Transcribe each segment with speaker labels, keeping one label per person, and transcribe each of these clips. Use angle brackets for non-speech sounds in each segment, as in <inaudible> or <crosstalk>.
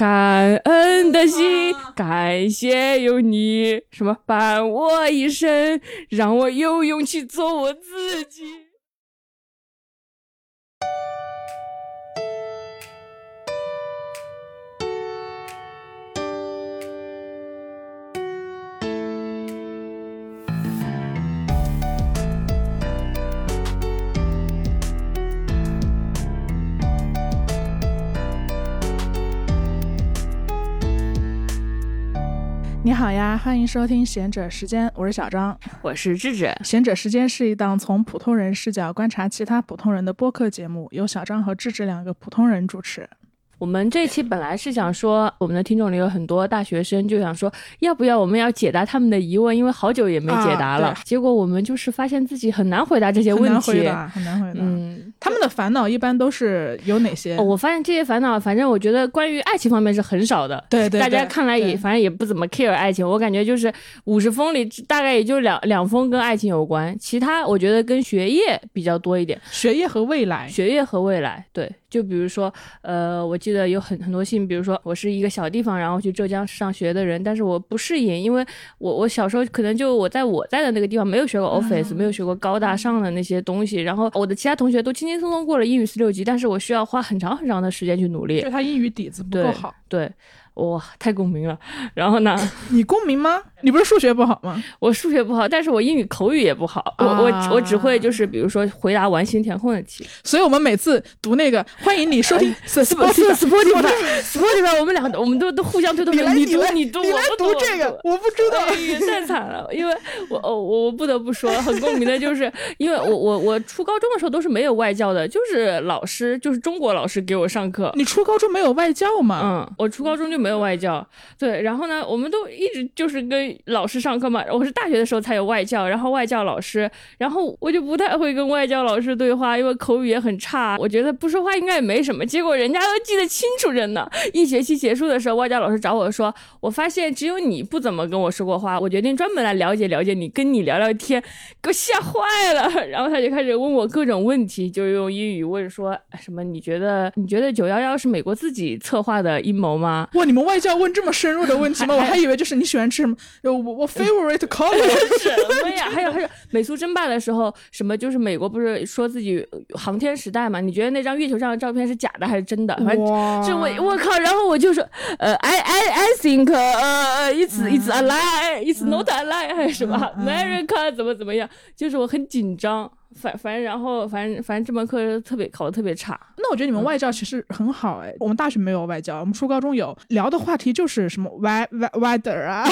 Speaker 1: 感恩的心，感谢有你，什么伴我一生，让我有勇气做我自己。
Speaker 2: 好呀，欢迎收听贤者时间，我是小张。
Speaker 1: 我是智智，
Speaker 2: 贤者时间是一档从普通人视角观察其他普通人的播客节目，由小张和智智两个普通人主持。
Speaker 1: 我们这期本来是想说，我们的听众里有很多大学生，就想说，要不要我们要解答他们的疑问，因为好久也没解答了。
Speaker 2: 啊
Speaker 1: 结果我们就是发现自己很难回答这些问题。
Speaker 2: 很难回答，很难回答。
Speaker 1: 嗯，
Speaker 2: 他们的烦恼一般都是有哪些？
Speaker 1: 哦，我发现这些烦恼，反正我觉得关于爱情方面是很少的。
Speaker 2: 对对对
Speaker 1: 大家看来也反正也不怎么 care 爱情，我感觉就是五十封里大概也就两两封跟爱情有关，其他我觉得跟学业比较多一点。
Speaker 2: 学业和未来。
Speaker 1: 学业和未来，对，就比如说，呃，我记得有很很多信，比如说我是一个小地方，然后去浙江上学的人，但是我不适应，因为我我小时候可能就我在我在的那个地方没有学过 Office，、没有学过高大上的那些东西，然后我的其他同学都轻轻松松过了英语四六级，但是我需要花很长很长的时间去努力
Speaker 2: 就，他英语底子不够
Speaker 1: 对
Speaker 2: 好，
Speaker 1: 对。哇，太共鸣了。然后呢，<laughs>
Speaker 2: 你共鸣吗？你不是数学不好吗？
Speaker 1: 我数学不好，但是我英语口语也不好。我、我我只会就是比如说回答完形填空的题。
Speaker 2: 所以我们每次读那个，欢迎你收听
Speaker 1: Spotify Spotify，Spotify，我们俩我们都都互相推动，
Speaker 2: 你
Speaker 1: 读你读，我不
Speaker 2: 读这个，我不知道。
Speaker 1: 太惨了，因为我我我不得不说，很共鸣的就是，<laughs> 因为我我我初高中的时候都是没有外教的，就是老师就是中国老师给我上课。
Speaker 2: 你初高中没有外教吗？
Speaker 1: 嗯，我初高中就没有外教，对，然后呢，我们都一直就是跟老师上课嘛。我是大学的时候才有外教，然后外教老师，然后我就不太会跟外教老师对话，因为口语也很差。我觉得不说话应该也没什么，结果人家都记得清楚着呢。一学期结束的时候，外教老师找我说，我发现只有你不怎么跟我说过话，我决定专门来了解了解你，跟你聊聊天，给我吓坏了。然后他就开始问我各种问题，就用英语问说什么？你觉得你觉得九幺幺是美国自己策划的阴谋吗？
Speaker 2: 哇，你们外教问这么深入的问题吗？<laughs> 我还以为就是你喜欢吃什么，呃我我 favorite color。
Speaker 1: 什么呀？还有还有，美苏争霸的时候，什么就是美国不是说自己航天时代嘛？你觉得那张月球上的照片是假的还是真的？反正
Speaker 2: 哇
Speaker 1: 就我我靠，然后我就说，呃，I I I think，呃，it's it's a lie，it's not a lie，还是什么？America 怎么怎么样？就是我很紧张，反反正然后反正反正这门课特别考的特别差。
Speaker 2: 那我觉得你们外教其实很好哎，我们大学没有外教，我们初高中有聊的话题就是什么 we we weather 啊，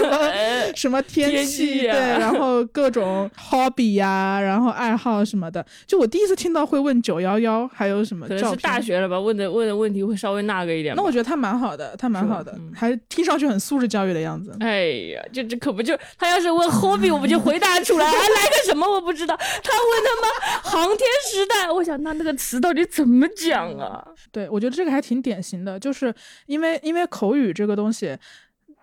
Speaker 2: <laughs> 什么 <laughs> 天
Speaker 1: 天
Speaker 2: 气，
Speaker 1: 啊
Speaker 2: 对，然后各种 hobby 呀、然后爱好什么的。就我第一次听到会问九幺幺，还有什么
Speaker 1: 可能是大学了吧，问的问的问题会稍微那个一点。
Speaker 2: 那我觉得他蛮好的，他蛮好的
Speaker 1: 嗯，
Speaker 2: 还听上去很素质教育的样子。
Speaker 1: 哎呀，这这可不就他要是问 hobby，我们就回答出来，还 <laughs> 来个什么我不知道。他问他妈航天时代，我想那那个词到底怎么讲啊？
Speaker 2: 对，我觉得这个还挺典型的，就是因为因为口语这个东西。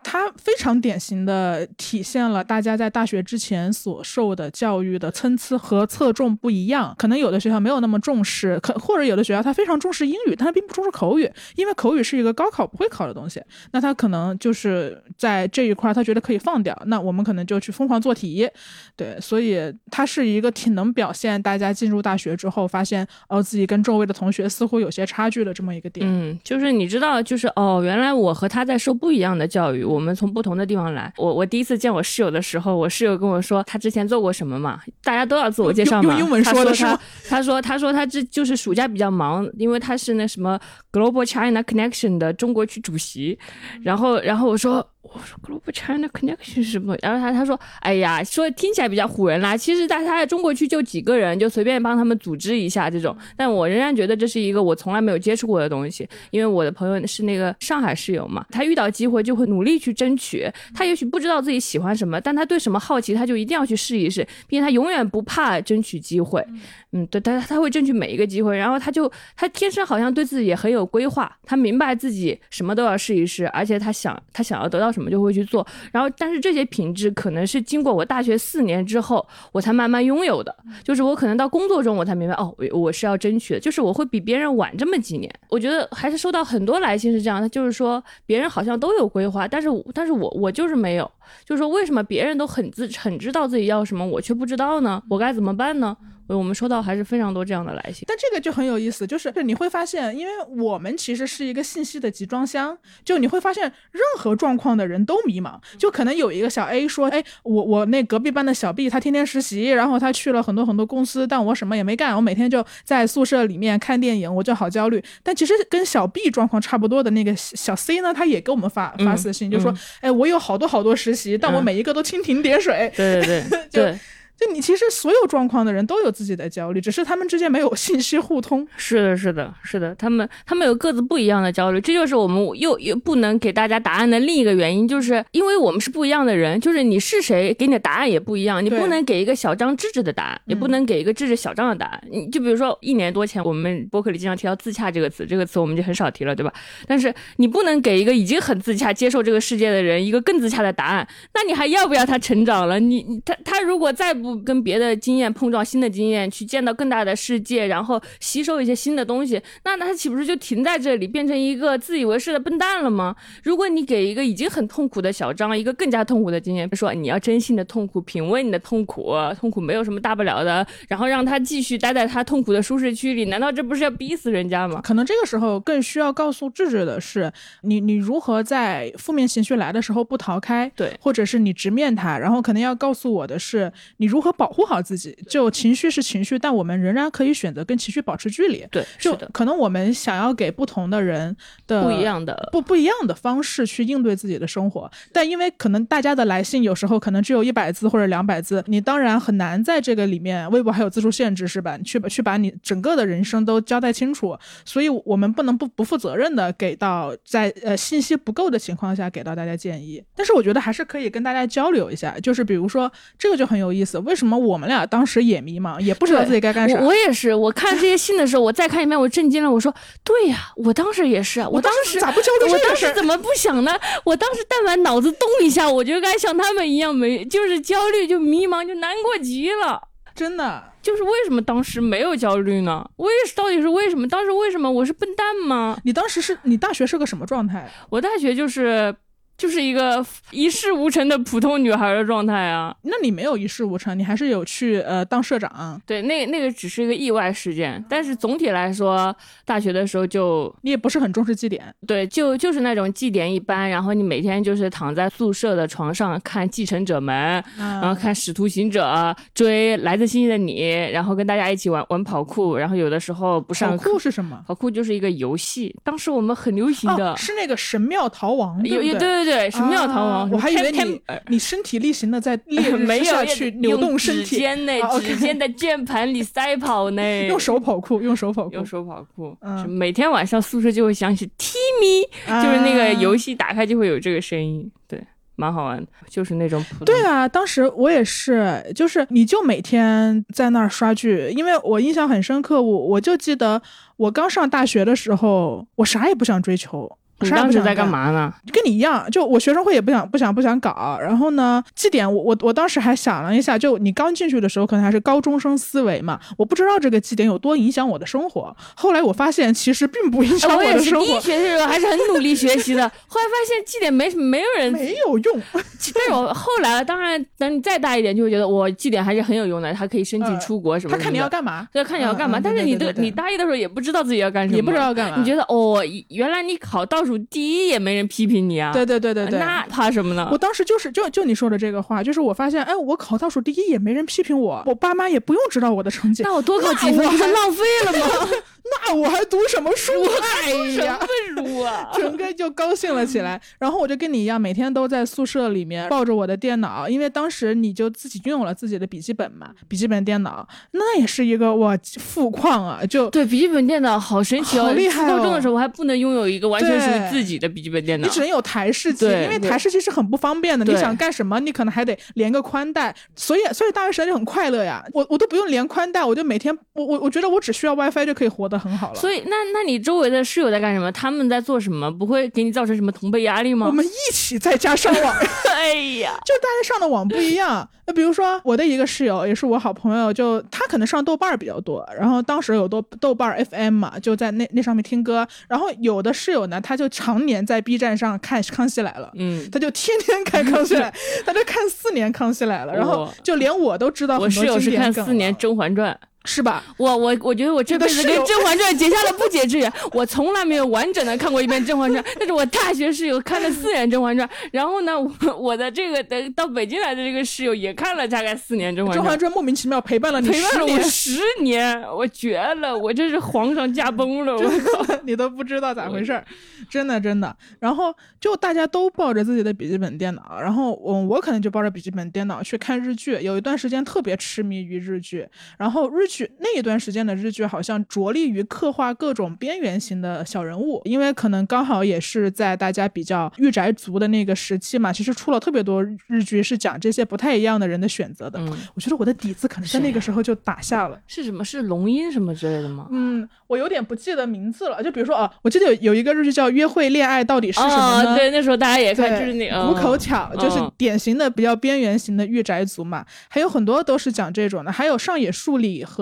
Speaker 2: 它非常典型的体现了大家在大学之前所受的教育的参差和侧重不一样。可能有的学校没有那么重视，可或者有的学校它非常重视英语，但它并不重视口语，因为口语是一个高考不会考的东西。那他可能就是在这一块，他觉得可以放掉，那我们可能就去疯狂做题。对，所以它是一个挺能表现大家进入大学之后发现哦自己跟周围的同学似乎有些差距的这么一个点。
Speaker 1: 嗯，就是你知道，就是哦，原来我和他在受不一样的教育，我们从不同的地方来。我我第一次见我室友的时候，我室友跟我说他之前做过什么嘛，大家都要自我介绍嘛。
Speaker 2: 用用英文
Speaker 1: 他
Speaker 2: 说的是
Speaker 1: 他
Speaker 2: 吗
Speaker 1: 他说他说他这就是暑假比较忙，因为他是那什么 Global China Connection 的中国区主席。然后然后我说。我说 Global China Connection 是什么？然后他他说，哎呀，说听起来比较唬人啦。其实在他在中国区就几个人，就随便帮他们组织一下这种。但我仍然觉得这是一个我从来没有接触过的东西，因为我的朋友是那个上海室友嘛，他遇到机会就会努力去争取。他也许不知道自己喜欢什么，但他对什么好奇，他就一定要去试一试，并且他永远不怕争取机会。嗯，对，他他会争取每一个机会，然后他就他天生好像对自己也很有规划，他明白自己什么都要试一试，而且他想他想要得到什么就会去做。然后，但是这些品质可能是经过我大学四年之后我才慢慢拥有的，就是我可能到工作中我才明白，哦，我我是要争取的，就是我会比别人晚这么几年。我觉得还是收到很多来信是这样，他就是说别人好像都有规划，但是但是我我就是没有，就是说为什么别人都很自很知道自己要什么，我却不知道呢？我该怎么办呢？我们收到还是非常多这样的来信，
Speaker 2: 但这个就很有意思，就是你会发现，因为我们其实是一个信息的集装箱，就你会发现任何状况的人都迷茫，就可能有一个小 A 说，哎，我我那隔壁班的小 B 他天天实习，然后他去了很多很多公司，但我什么也没干，我每天就在宿舍里面看电影，我就好焦虑。但其实跟小 B 状况差不多的那个小 C 呢，他也给我们发发私信，就说，哎，我有好多好多实习，但我每一个都蜻蜓点水。
Speaker 1: 对对对，<laughs> 对。
Speaker 2: 就你其实所有状况的人都有自己的焦虑，只是他们之间没有信息互通。<laughs>
Speaker 1: 是的，是的，是的，他们他们有各自不一样的焦虑，这就是我们又又不能给大家答案的另一个原因，就是因为我们是不一样的人，就是你是谁，给你的答案也不一样。你不能给一个小张智智的答案，也不能给一个智智小张的答案。你就比如说一年多前，我们博客里经常提到自洽这个词，这个词我们就很少提了，对吧？但是你不能给一个已经很自洽、接受这个世界的人一个更自洽的答案，那你还要不要他成长了？你他他如果再不跟别的经验碰撞新的经验，去见到更大的世界，然后吸收一些新的东西，那他岂不是就停在这里，变成一个自以为是的笨蛋了吗？如果你给一个已经很痛苦的小张一个更加痛苦的经验，说你要真心的痛苦，品味你的痛苦，痛苦没有什么大不了的，然后让他继续待在他痛苦的舒适区里，难道这不是要逼死人家吗？
Speaker 2: 可能这个时候更需要告诉智智的是，你你如何在负面情绪来的时候不逃开，
Speaker 1: 对，
Speaker 2: 或者是你直面他，然后可能要告诉我的是，你如何保护好自己。就情绪是情绪，但我们仍然可以选择跟情绪保持距离。
Speaker 1: 对，
Speaker 2: 就可能我们想要给不同的人的
Speaker 1: 不一样的
Speaker 2: 不不一样的方式去应对自己的生活，但因为可能大家的来信有时候可能只有一百字或者两百字，你当然很难在这个里面，微博还有字数限制是吧？去去把你整个的人生都交代清楚，所以我们不能不不负责任的给到在呃信息不够的情况下给到大家建议。但是我觉得还是可以跟大家交流一下，就是比如说这个就很有意思，为什么我们俩？当时也迷茫，也不知道自己该干啥。
Speaker 1: 我也是，我看这些信的时候，我再看一遍，我震惊了。我说：“对呀，我当时也是，我当时
Speaker 2: 咋不交流？
Speaker 1: 我当时怎么不想呢？我当时但凡脑子动一下，我就该像他们一样，没就是焦虑，就迷茫，就难过极了。
Speaker 2: 真的，
Speaker 1: 就是为什么当时没有焦虑呢？为到底是为什么？当时为什么我是笨蛋吗？
Speaker 2: 你当时是你大学是个什么状态？
Speaker 1: 我大学就是。就是一个一事无成的普通女孩的状态啊！
Speaker 2: 那你没有一事无成，你还是有去呃当社长。
Speaker 1: 对，那那个只是一个意外事件，但是总体来说，大学的时候就
Speaker 2: 你也不是很重视绩点。
Speaker 1: 对，就就是那种绩点一般，然后你每天就是躺在宿舍的床上看《继承者们》，然后看《使徒行者》，追《来自星星的你》，然后跟大家一起玩玩跑酷，然后有的时候不上。
Speaker 2: 跑酷是什么？
Speaker 1: 跑酷就是一一个游戏，当时我们很流行的，
Speaker 2: 是那个神庙逃亡，
Speaker 1: 对对对。对，神庙逃亡，
Speaker 2: 我还以为你你身体力行的在 <laughs> 烈日 <laughs> 下去扭动身体，
Speaker 1: 指尖呢，指尖的键盘里赛跑呢，<laughs>
Speaker 2: 用手跑酷，用手跑酷，
Speaker 1: 用手跑酷，嗯，每天晚上宿舍就会响起 Timmy，就是那个游戏打开就会有这个声音，对，蛮好玩的，就是那种普
Speaker 2: 对啊，当时我也是，就是你就每天在那儿刷剧，因为我印象很深刻，我我就记得我刚上大学的时候，我啥也不想追求。
Speaker 1: 你当时在干嘛呢？
Speaker 2: 跟你一样，就我学生会也不想不想不想搞。然后呢，绩点我我我当时还想了一下，就你刚进去的时候可能还是高中生思维嘛，我不知道这个绩点有多影响我的生活。后来我发现其实并不影响我的生活。我
Speaker 1: 也是第一学期的时候还是很努力学习的，<laughs> 后来发现绩点没没有人
Speaker 2: 没有用。<laughs> 但
Speaker 1: 是我后来当然等你再大一点，就会觉得我绩点还是很有用的，还可以申请出国什么的。
Speaker 2: 他看你要干嘛？
Speaker 1: 要看你要干嘛。但是你
Speaker 2: 的
Speaker 1: 你大一的时候也不知道自己要干什么，
Speaker 2: 也不知道干嘛。
Speaker 1: 你觉得哦，原来你考倒数第一也没。人批评你啊？
Speaker 2: 对对对对对，
Speaker 1: 那怕什么呢？
Speaker 2: 我当时就是就就你说的这个话，就是我发现，哎，我考倒数第一也没人批评我，我爸妈也不用知道我的成绩，
Speaker 1: 那我多考几分不是浪费了吗？<laughs>
Speaker 2: 那我还读什么书？<laughs> 哎呀，
Speaker 1: 书啊！<laughs>
Speaker 2: 整个就高兴了起来。然后我就跟你一样，每天都在宿舍里面抱着我的电脑，因为当时你就自己拥有了自己的笔记本嘛，笔记本电脑那也是一个哇富矿啊！就
Speaker 1: 对笔记本电脑好神奇哦，
Speaker 2: 好厉害
Speaker 1: 高中的时候我还不能拥有一个完全属
Speaker 2: 对
Speaker 1: 自己的笔记本电脑
Speaker 2: 你。只能有台式机，因为台式机是很不方便的。你想干什么，你可能还得连个宽带，所以所以大学时代就很快乐呀。我我都不用连宽带，我就每天我我我觉得我只需要 WiFi 就可以活得很好了。
Speaker 1: 所以，那那你周围的室友在干什么？他们在做什么？不会给你造成什么同辈压力吗？
Speaker 2: 我们一起在家上网，
Speaker 1: 哎呀，
Speaker 2: 就大家上的网不一样。那比如说我的一个室友也是我好朋友，就他可能上豆瓣儿比较多，然后当时有豆豆瓣 FM 嘛，就在那那上面听歌。然后有的室友呢，他就常年在 B 站上看《康熙来了》。
Speaker 1: 嗯，
Speaker 2: 他就天天看《康熙来》，<laughs> 他就看四年《康熙来了》，然后就连我都知道
Speaker 1: 我
Speaker 2: 很多
Speaker 1: 室友是看四年《甄嬛传》。
Speaker 2: 是吧？
Speaker 1: 我我我觉得我这辈子跟
Speaker 2: 你的室友《
Speaker 1: 甄嬛传》结下了不解之缘。我从来没有完整的看过一遍《甄嬛传》，但是我大学室友看了四年《甄嬛传》，然后呢，我我的这个的到北京来的这个室友也看了大概四年《甄《嬛传
Speaker 2: 甄嬛》。传》莫名其妙陪伴了你
Speaker 1: 陪伴了我
Speaker 2: 十年，
Speaker 1: 十年，我绝了，我这是皇上驾崩了，我靠！
Speaker 2: 你都不知道咋回事儿，真的真的。然后就大家都抱着自己的笔记本电脑，然后我我可能就抱着笔记本电脑去看日剧，有一段时间特别痴迷于日剧，然后日剧那一段时间的日剧好像着力于刻画各种边缘型的小人物，因为可能刚好也是在大家比较御宅族的那个时期嘛，其实出了特别多日剧是讲这些不太一样的人的选择的。
Speaker 1: 嗯，
Speaker 2: 我觉得我的底子可能在那个时候就打下了。
Speaker 1: 是什么？是龙音什么之类的吗？
Speaker 2: 嗯，我有点不记得名字了。就比如说啊，我记得有有一个日剧叫《约会恋爱到底是什么呢》
Speaker 1: 哦，对，那时候大家也看，
Speaker 2: 对，
Speaker 1: 就是那个
Speaker 2: 虎口
Speaker 1: 嗯
Speaker 2: 巧，就是
Speaker 1: 嗯
Speaker 2: 典型的比较边缘型的御宅族嘛。还有很多都是讲这种的，还有上野树里和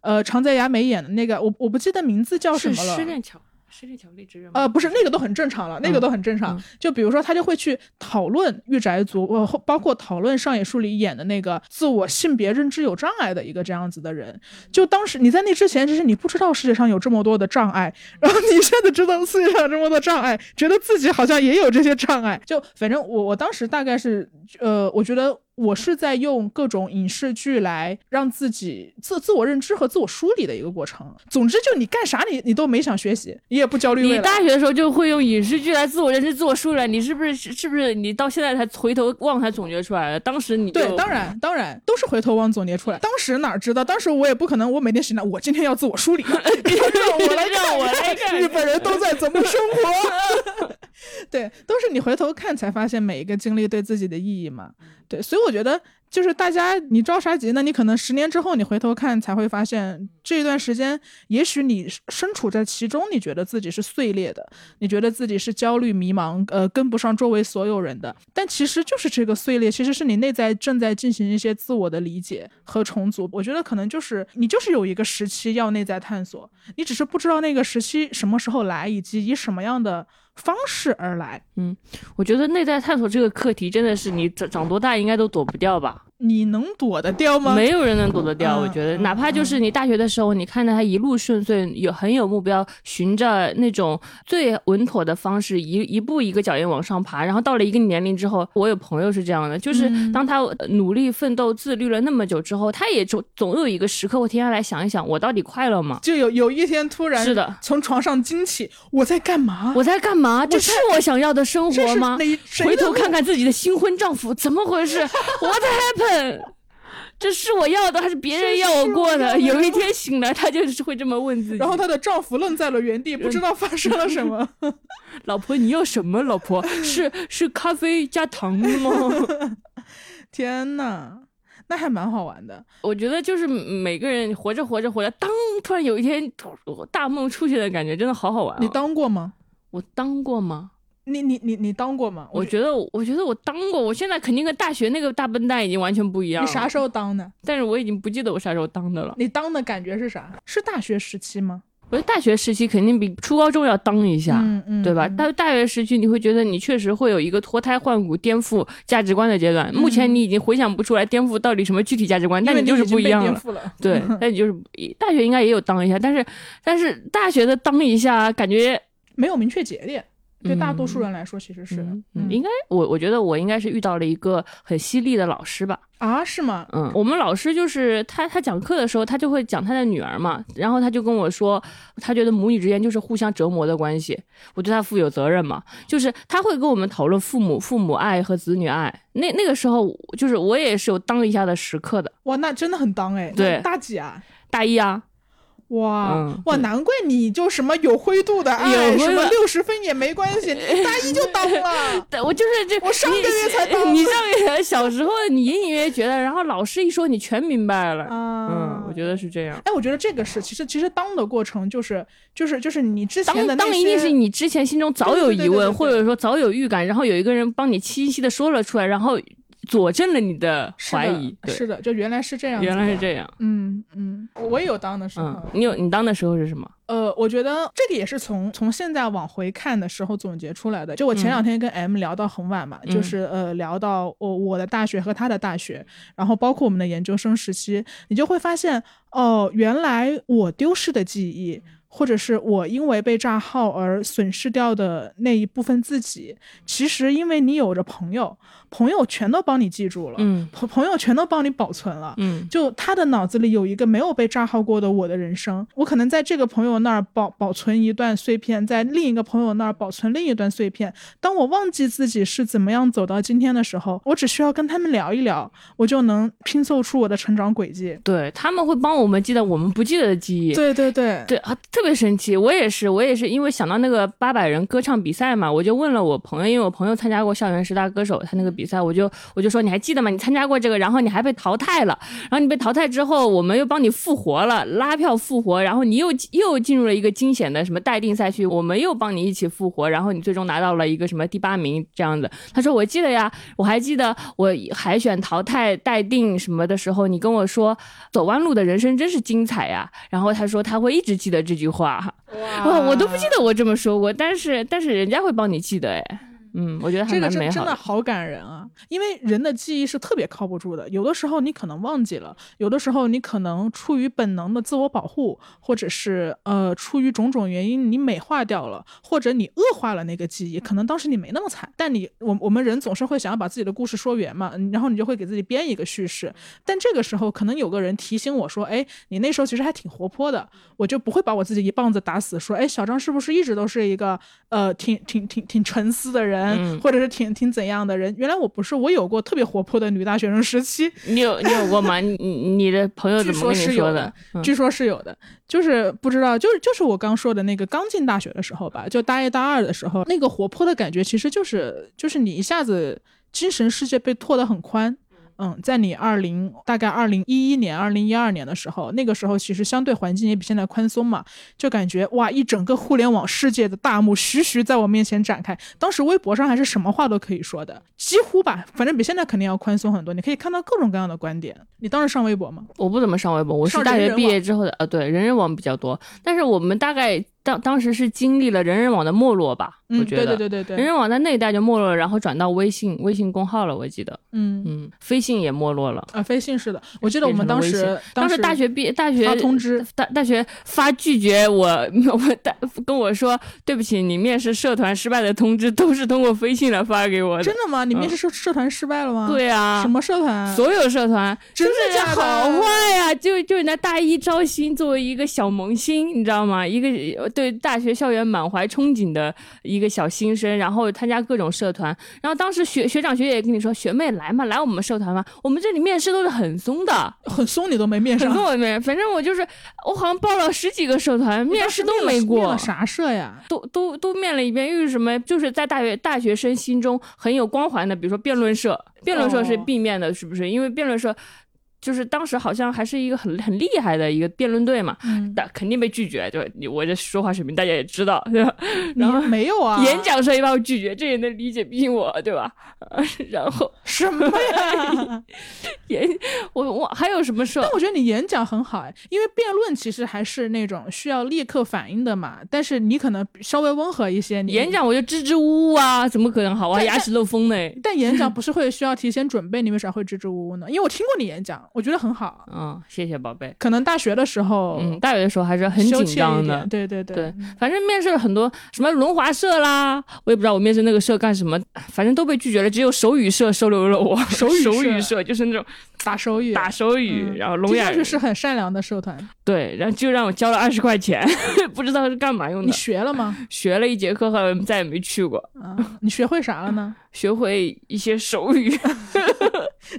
Speaker 2: 呃长泽雅美演的那个，我我不记得名字叫什么了。
Speaker 1: 失恋巧，失恋巧丽之人？
Speaker 2: 呃，不是那个都很正常了，那个
Speaker 1: 嗯
Speaker 2: 都很正常。
Speaker 1: 嗯
Speaker 2: 就比如说，他就会去讨论御宅族，呃，包括讨论上野树里演的那个自我性别认知有障碍的一个这样子的人。就当时你在那之前，其实你不知道世界上有这么多的障碍，然后你现在知道世界上有这么多障碍，觉得自己好像也有这些障碍。就反正我我当时大概是，呃，我觉得。我是在用各种影视剧来让自己自自我认知和自我梳理的一个过程。总之，就你干啥你你都没想学习，你也不焦虑
Speaker 1: 你。大学的时候就会用影视剧来自我认知、自我梳理，你是不是是不是你到现在才回头望才总结出来的？当时你
Speaker 2: 对，当然当然都是回头望总结出来。当时哪知道？当时我也不可能，我每天醒来，我今天要自我梳理，<laughs> 让我来
Speaker 1: 让我来看
Speaker 2: 日本人都在怎么生活。<laughs> 对，都是你回头看才发现每一个经历对自己的意义嘛。对，所以我觉得就是大家你着啥急呢？你可能十年之后你回头看才会发现这一段时间，也许你身处在其中，你觉得自己是碎裂的，你觉得自己是焦虑迷茫，呃，跟不上周围所有人的。但其实就是这个碎裂，其实是你内在正在进行一些自我的理解和重组。我觉得可能就是你就是有一个时期要内在探索，你只是不知道那个时期什么时候来，以及以什么样的方式而来。
Speaker 1: 嗯我觉得内在探索这个课题真的是你长长多大应该都躲不掉吧？
Speaker 2: 你能躲得掉吗？
Speaker 1: 没有人能躲得掉。
Speaker 2: 嗯
Speaker 1: 我觉得，
Speaker 2: 嗯
Speaker 1: 哪怕就是你大学的时候，你看着他一路顺遂，有很有目标，循着那种最稳妥的方式，一一步一个脚印往上爬。然后到了一个年龄之后，我有朋友是这样的，就是
Speaker 2: 嗯
Speaker 1: 当他呃努力奋斗、自律了那么久之后，他也总总有一个时刻会停下来想一想，我到底快乐吗？
Speaker 2: 就有有一天突然
Speaker 1: 是的
Speaker 2: 从床上惊起，我在干嘛？
Speaker 1: 我在干嘛？这是我想要的生活吗？回头看看自己的新婚丈夫，怎么回事？<laughs> What happened？<laughs> 这是我要的还是别人要我过的？有一天醒来，她就是会这么问自己。
Speaker 2: 然后她的丈夫愣在了原地，不知道发生了什么。<laughs>
Speaker 1: 老婆你要什么？老婆 <laughs> 是是咖啡加糖吗？
Speaker 2: 天呐，那还蛮好玩的。
Speaker 1: 我觉得就是每个人活着活着活着，当突然有一天大梦出现的感觉，真的好好玩、啊。
Speaker 2: 你当过吗？
Speaker 1: 我当过吗？
Speaker 2: 你你你你当过吗？
Speaker 1: 我觉得我觉得我当过，我现在肯定跟大学那个大笨蛋已经完全不一样了。
Speaker 2: 你啥时候当的？
Speaker 1: 但是我已经不记得我啥时候当的了。
Speaker 2: 你当的感觉是啥？是大学时期吗？
Speaker 1: 我觉得大学时期肯定比初高中要当一下，
Speaker 2: 嗯嗯，
Speaker 1: 对吧？
Speaker 2: 到
Speaker 1: 大大学时期你会觉得你确实会有一个脱胎换骨、颠覆价值观的阶段。目前你已经回想不出来颠覆到底什么具体价值观，<laughs> 但
Speaker 2: 你
Speaker 1: 就是不一样了。对，但你就是大学应该也有当一下，但是但是大学的当一下感觉
Speaker 2: 没有明确节点，对大多数人来说其实是。
Speaker 1: 嗯嗯，应该我我觉得我应该是遇到了一个很犀利的老师吧。
Speaker 2: 啊，是吗？
Speaker 1: 嗯，我们老师就是他，他讲课的时候，他就会讲他的女儿嘛，然后他就跟我说，他觉得母女之间就是互相折磨的关系，我对他负有责任嘛，就是他会跟我们讨论父母、父母爱和子女爱。那那个时候，就是我也是有当一下的时刻的，
Speaker 2: 哇，那真的很当哎。
Speaker 1: 对
Speaker 2: 大几啊？
Speaker 1: 大一啊，
Speaker 2: 哇、
Speaker 1: 嗯
Speaker 2: 哇，难怪你就什么有灰度的爱，什么六十分也没关系，你 <laughs> 大一就当了。<laughs>
Speaker 1: 对，我就是这，
Speaker 2: 我上个月才
Speaker 1: 你
Speaker 2: 当 <laughs>
Speaker 1: 你上个月小时候你隐隐约约觉得，然后老师一说你全明白了。
Speaker 2: 啊，
Speaker 1: 嗯，我觉得是这样。
Speaker 2: 哎，我觉得这个是，其实其实当的过程就是就是就是你之前的
Speaker 1: 当当一定是你之前心中早有疑问，
Speaker 2: 对
Speaker 1: 或者说早有预感，然后有一个人帮你清晰的说了出来，然后佐证了你的怀疑。对，
Speaker 2: 是的，就原来是这样，
Speaker 1: 原来是。这样。
Speaker 2: 嗯嗯，我也有当的时候。
Speaker 1: 嗯，你有你当的时候是什么？
Speaker 2: 呃，我觉得这个也是从从现在往回看的时候总结出来的。就我前两天跟 M 聊到很晚嘛，
Speaker 1: 嗯
Speaker 2: 就是呃聊到我我的大学和他的大学，然后包括我们的研究生时期，你就会发现哦，原来我丢失的记忆。或者是我因为被炸号而损失掉的那一部分自己，其实因为你有着朋友，朋友全都帮你记住了，
Speaker 1: 嗯
Speaker 2: 朋朋友全都帮你保存了，
Speaker 1: 嗯
Speaker 2: 就他的脑子里有一个没有被炸号过的我的人生，我可能在这个朋友那儿保保存一段碎片，在另一个朋友那儿保存另一段碎片。当我忘记自己是怎么样走到今天的时候，我只需要跟他们聊一聊，我就能拼凑出我的成长轨迹。
Speaker 1: 对，他们会帮我们记得我们不记得的记忆。
Speaker 2: 对对对，
Speaker 1: 对啊，特别神奇。我也是，我也是，因为想到那个八百人歌唱比赛嘛，我就问了我朋友，因为我朋友参加过校园十大歌手，他那个比赛，我就我就说你还记得吗？你参加过这个，然后你还被淘汰了，然后你被淘汰之后，我们又帮你复活了，拉票复活，然后你又又进入了一个惊险的什么待定赛区，我们又帮你一起复活，然后你最终拿到了一个什么第八名这样子。他说我记得呀，我还记得我海选淘汰待定什么的时候，你跟我说走弯路的人生真是精彩呀，然后他说他会一直记得这句话。<laughs> 哇，我都不记得我这么说过，但是但是人家会帮你记得哎，嗯，我觉得还
Speaker 2: 这个真真的好感人啊！因为人的记忆是特别靠不住的，有的时候你可能忘记了，有的时候你可能出于本能的自我保护，或者是呃出于种种原因你美化掉了，或者你恶化了那个记忆。可能当时你没那么惨，但你我我们人总是会想要把自己的故事说圆嘛，嗯然后你就会给自己编一个叙事。但这个时候可能有个人提醒我说：“哎，你那时候其实还挺活泼的。”我就不会把我自己一棒子打死，说：“哎，小张是不是一直都是一个呃挺挺挺挺沉思的人？”
Speaker 1: 嗯
Speaker 2: 或者是挺挺怎样的人。原来我不是，我有过特别活泼的女大学生时期，
Speaker 1: 你有你有过吗？你你你的朋友 <laughs>
Speaker 2: 据
Speaker 1: 怎么跟你
Speaker 2: 说
Speaker 1: 的？嗯
Speaker 2: 据说是有的，就是不知道，就是就是我刚说的那个刚进大学的时候吧，就大一大二的时候，那个活泼的感觉，其实就是就是你一下子精神世界被拓得很宽。嗯，在你二零大概二零一一年、二零一二年的时候，那个时候其实相对环境也比现在宽松嘛，就感觉哇，一整个互联网世界的大幕徐徐在我面前展开。当时微博上还是什么话都可以说的，几乎吧，反正比现在肯定要宽松很多。你可以看到各种各样的观点。你当时上微博吗？
Speaker 1: 我不怎么上微博，我是大学毕业之后的，呃，对，人人网比较多。但是我们大概当当时是经历了人人网的没落吧，
Speaker 2: 嗯，
Speaker 1: 我觉得。
Speaker 2: 对对对对对，
Speaker 1: 人人网在那一代就没落了，然后转到微信微信公号了，我记得，
Speaker 2: 嗯
Speaker 1: 嗯，飞信也没落了。
Speaker 2: 啊，飞信是的，我记得我们当时时
Speaker 1: 当时大学毕业，大学
Speaker 2: 发通知，
Speaker 1: 大大学发拒绝我，<laughs> 我大跟我说对不起，你面试社团失败的通知都是通过飞信来发给我的。
Speaker 2: 真的吗？你面试社社团失败了吗？，
Speaker 1: 对啊，
Speaker 2: 什么社团？
Speaker 1: 所有社团
Speaker 2: 真的
Speaker 1: 就好坏呀、就就人家大一招新，作为一个小萌新，你知道吗？一个呃对大学校园满怀憧憬的一个小新生，然后参加各种社团，然后当时学学长学姐也跟你说，学妹来嘛，来我们社团嘛，我们这里面试都是很松的。<laughs>
Speaker 2: 很松，你都没面
Speaker 1: 很
Speaker 2: 上，
Speaker 1: 松我没，反正我就是，我好像报了十几个社团，面试都没过
Speaker 2: 面了，啥社呀？
Speaker 1: 都都都面了一遍，又是什么？就是在大学大学生心中很有光环的，比如说辩论社，辩论社是
Speaker 2: 哦
Speaker 1: 必面的，是不是？因为辩论社就是当时好像还是一个很很厉害的一个辩论队嘛，
Speaker 2: 嗯，
Speaker 1: 但肯定被拒绝，对吧？你我这说话水平大家也知道，对吧？然后
Speaker 2: 没有啊？
Speaker 1: 演讲社也把我拒绝，这也能理解，毕竟我对吧？然后 <laughs>
Speaker 2: 什么呀？<laughs>
Speaker 1: 演我我还有什么事
Speaker 2: 但？我觉得你演讲很好哎，因为辩论其实还是那种需要立刻反应的嘛，但是你可能稍微温和一些。你
Speaker 1: 演，讲我就支支吾吾啊，怎么可能好啊？
Speaker 2: 但
Speaker 1: 牙齿漏风呢？
Speaker 2: 但演讲不是会需要提前准备？你为啥会支支吾吾呢？因为我听过你演讲，我觉得很好。
Speaker 1: 嗯，谢谢宝贝。
Speaker 2: 可能大学的时候，
Speaker 1: 嗯，大学的时候还是很紧张的。
Speaker 2: 对对对
Speaker 1: 对，反正面试了很多什么轮滑社啦，我也不知道我面试那个社干什么，反正都被拒绝了。只有手语社收留了我。
Speaker 2: 手语社
Speaker 1: 手语社就是那种
Speaker 2: 打手语，
Speaker 1: 打手语，
Speaker 2: 嗯
Speaker 1: 然后聋哑人
Speaker 2: 听上去是很善良的社团。
Speaker 1: 对，然后就让我交了二十块钱，<laughs> 不知道是干嘛用的你。
Speaker 2: 学了吗？
Speaker 1: 学了一节课，后来再也没去过，
Speaker 2: 啊，你学会啥了呢？
Speaker 1: 学会一些手语。<laughs>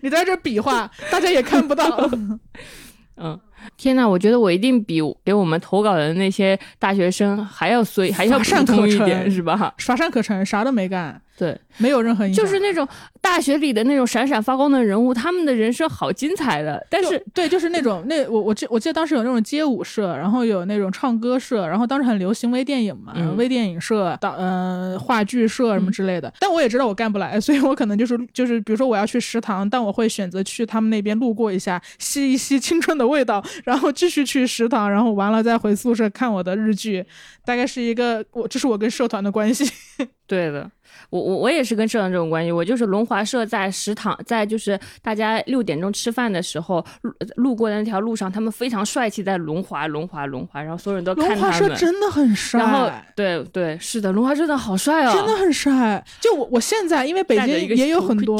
Speaker 2: 你在这比划，<laughs> 大家也看不到。<laughs>
Speaker 1: 嗯，天呐，我觉得我一定比给我们投稿的那些大学生还要衰，还要
Speaker 2: 乏善
Speaker 1: 普通一点，是吧？
Speaker 2: 耍善可陈，啥都没干，
Speaker 1: 对，
Speaker 2: 没有任何影响。
Speaker 1: 就是那种大学里的那种闪闪发光的人物，他们的人生好精彩的。但
Speaker 2: 是对，就是那种那我我记我记得当时有那种街舞社，然后有那种唱歌社，然后当时很流行微电影嘛，
Speaker 1: 嗯
Speaker 2: 微电影社、导呃话剧社什么之类的。但我也知道我干不来，所以我可能就是就是比如说我要去食堂，但我会选择去他们那边路过一下，吸一吸青春的味道，然后继续去食堂，然后完了再回宿舍看我的日剧，大概是一个我这是我跟社团的关系。<laughs>
Speaker 1: 对的，我我我也是跟社长这种关系，我就是龙华社在食堂，在就是大家六点钟吃饭的时候路路过的那条路上，他们非常帅气，在龙华龙华龙华，然后所有人都看
Speaker 2: 龙华。社真的很帅，
Speaker 1: 然后对对是的，龙华真的好帅哦，
Speaker 2: 真的很帅。就我我现在，因为北京也有很多，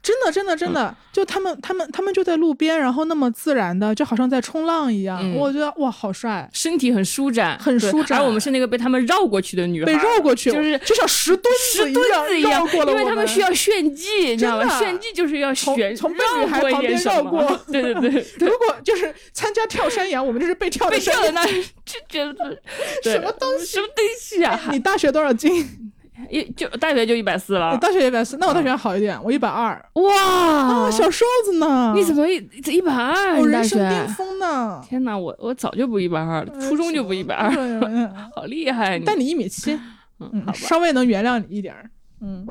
Speaker 2: 真的真的真的，就他们他们他们就在路边，然后那么自然的，就好像在冲浪一样。
Speaker 1: 嗯
Speaker 2: 我觉得哇，好帅，
Speaker 1: 身体很舒展，
Speaker 2: 很舒展
Speaker 1: 而我们是那个被他们绕过去的女孩，
Speaker 2: 被绕过去，
Speaker 1: 就是
Speaker 2: 就像石墩子
Speaker 1: 一样
Speaker 2: 绕过了
Speaker 1: 因为他们需要炫技，你知道吗？炫技就是要
Speaker 2: 从
Speaker 1: 炫
Speaker 2: 从被
Speaker 1: 绕
Speaker 2: 女孩旁边绕过 <laughs>
Speaker 1: 对对对，<laughs>
Speaker 2: 如果就是参加跳山羊，我们就是被跳的山羊。
Speaker 1: 被跳的那就觉得对 <laughs>
Speaker 2: 什么东西
Speaker 1: 什么东西啊？
Speaker 2: 你大学多少斤？
Speaker 1: 一就大学就一百四
Speaker 2: 我
Speaker 1: 了，
Speaker 2: 大学一百四，那我大学还好一点，我一百二
Speaker 1: 哇
Speaker 2: 啊，！小瘦子呢？
Speaker 1: 你怎么一一百二？
Speaker 2: 我人生巅？峰呢？
Speaker 1: 天哪，我我早就不一百二了，初中就不一百二，
Speaker 2: 二，
Speaker 1: 好厉害！
Speaker 2: 但你一米七，嗯，稍微能原谅你一点儿，嗯。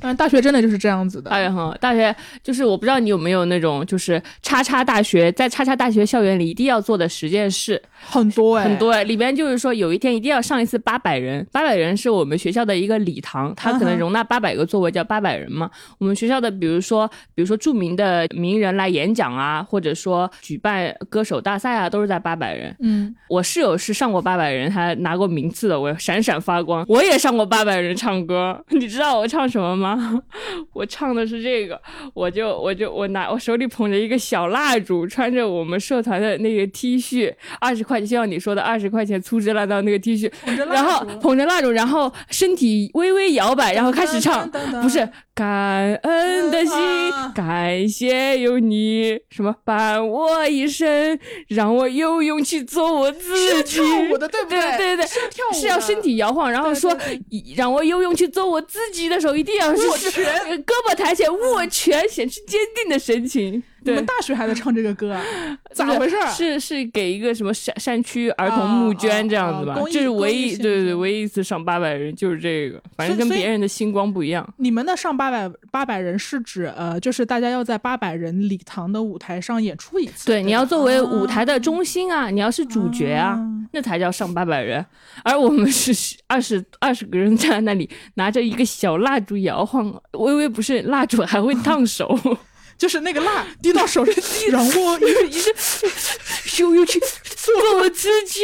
Speaker 2: 但是大学真的就是这样子的，
Speaker 1: 大学很好，大学就是我不知道你有没有那种，就是叉叉大学在叉叉大学校园里一定要做的十件事，
Speaker 2: 很多哎，
Speaker 1: 很多哎，里边就是说有一天一定要上一次八百人，八百人是我们学校的一个礼堂，它可能容纳八百个座位，叫八百人嘛。我们学校的比如说，比如说著名的名人来演讲啊，或者说举办歌手大赛啊，都是在八百人。
Speaker 2: 嗯，
Speaker 1: 我室友是上过八百人，他拿过名次的，我闪闪发光。我也上过八百人唱歌，<laughs> 你知道我唱什么吗？<laughs> 我唱的是这个，我就我就我拿我手里捧着一个小蜡烛，穿着我们社团的那个 T 恤，二十块钱，就像你说的二十块钱粗制滥造那个 T 恤，然后捧着蜡烛，然后身体微微摇摆，然后开始唱不是感恩的心
Speaker 2: 啊，
Speaker 1: 感谢有你，什么伴我一生，让我有勇气做我自
Speaker 2: 是
Speaker 1: 己。
Speaker 2: 跳舞的，对不
Speaker 1: 对？对对，
Speaker 2: 是跳舞，
Speaker 1: 是要身体摇晃，然后
Speaker 2: 对
Speaker 1: 说
Speaker 2: 对
Speaker 1: 让我有勇气做我自己的时候，一定要是
Speaker 2: 握拳。
Speaker 1: 呃 <laughs> 胳膊抬起来握拳，显示坚定的神情。对
Speaker 2: 你们，大学还在唱这个歌啊？<laughs> 咋回事儿？
Speaker 1: 是是给一个什么山山区儿童募捐这样子吧
Speaker 2: 啊啊啊？
Speaker 1: 这是唯一对对对，唯一一次上八百人就是这个，反正跟别人的星光不一样。
Speaker 2: 你们的上八百八百人是指呃，就是大家要在八百人礼堂的舞台上演出一次，
Speaker 1: 对，你要作为舞台的中心啊，你要是主角啊，
Speaker 2: 啊
Speaker 1: 那才叫上八百人。而我们是二十二十个人站在那里，拿着一个小蜡烛摇晃，微微不是蜡烛还会烫手，
Speaker 2: 就是那个蜡 <laughs> 滴到手上，<laughs> 然后 <laughs>
Speaker 1: 一个一个羞于去做我自己。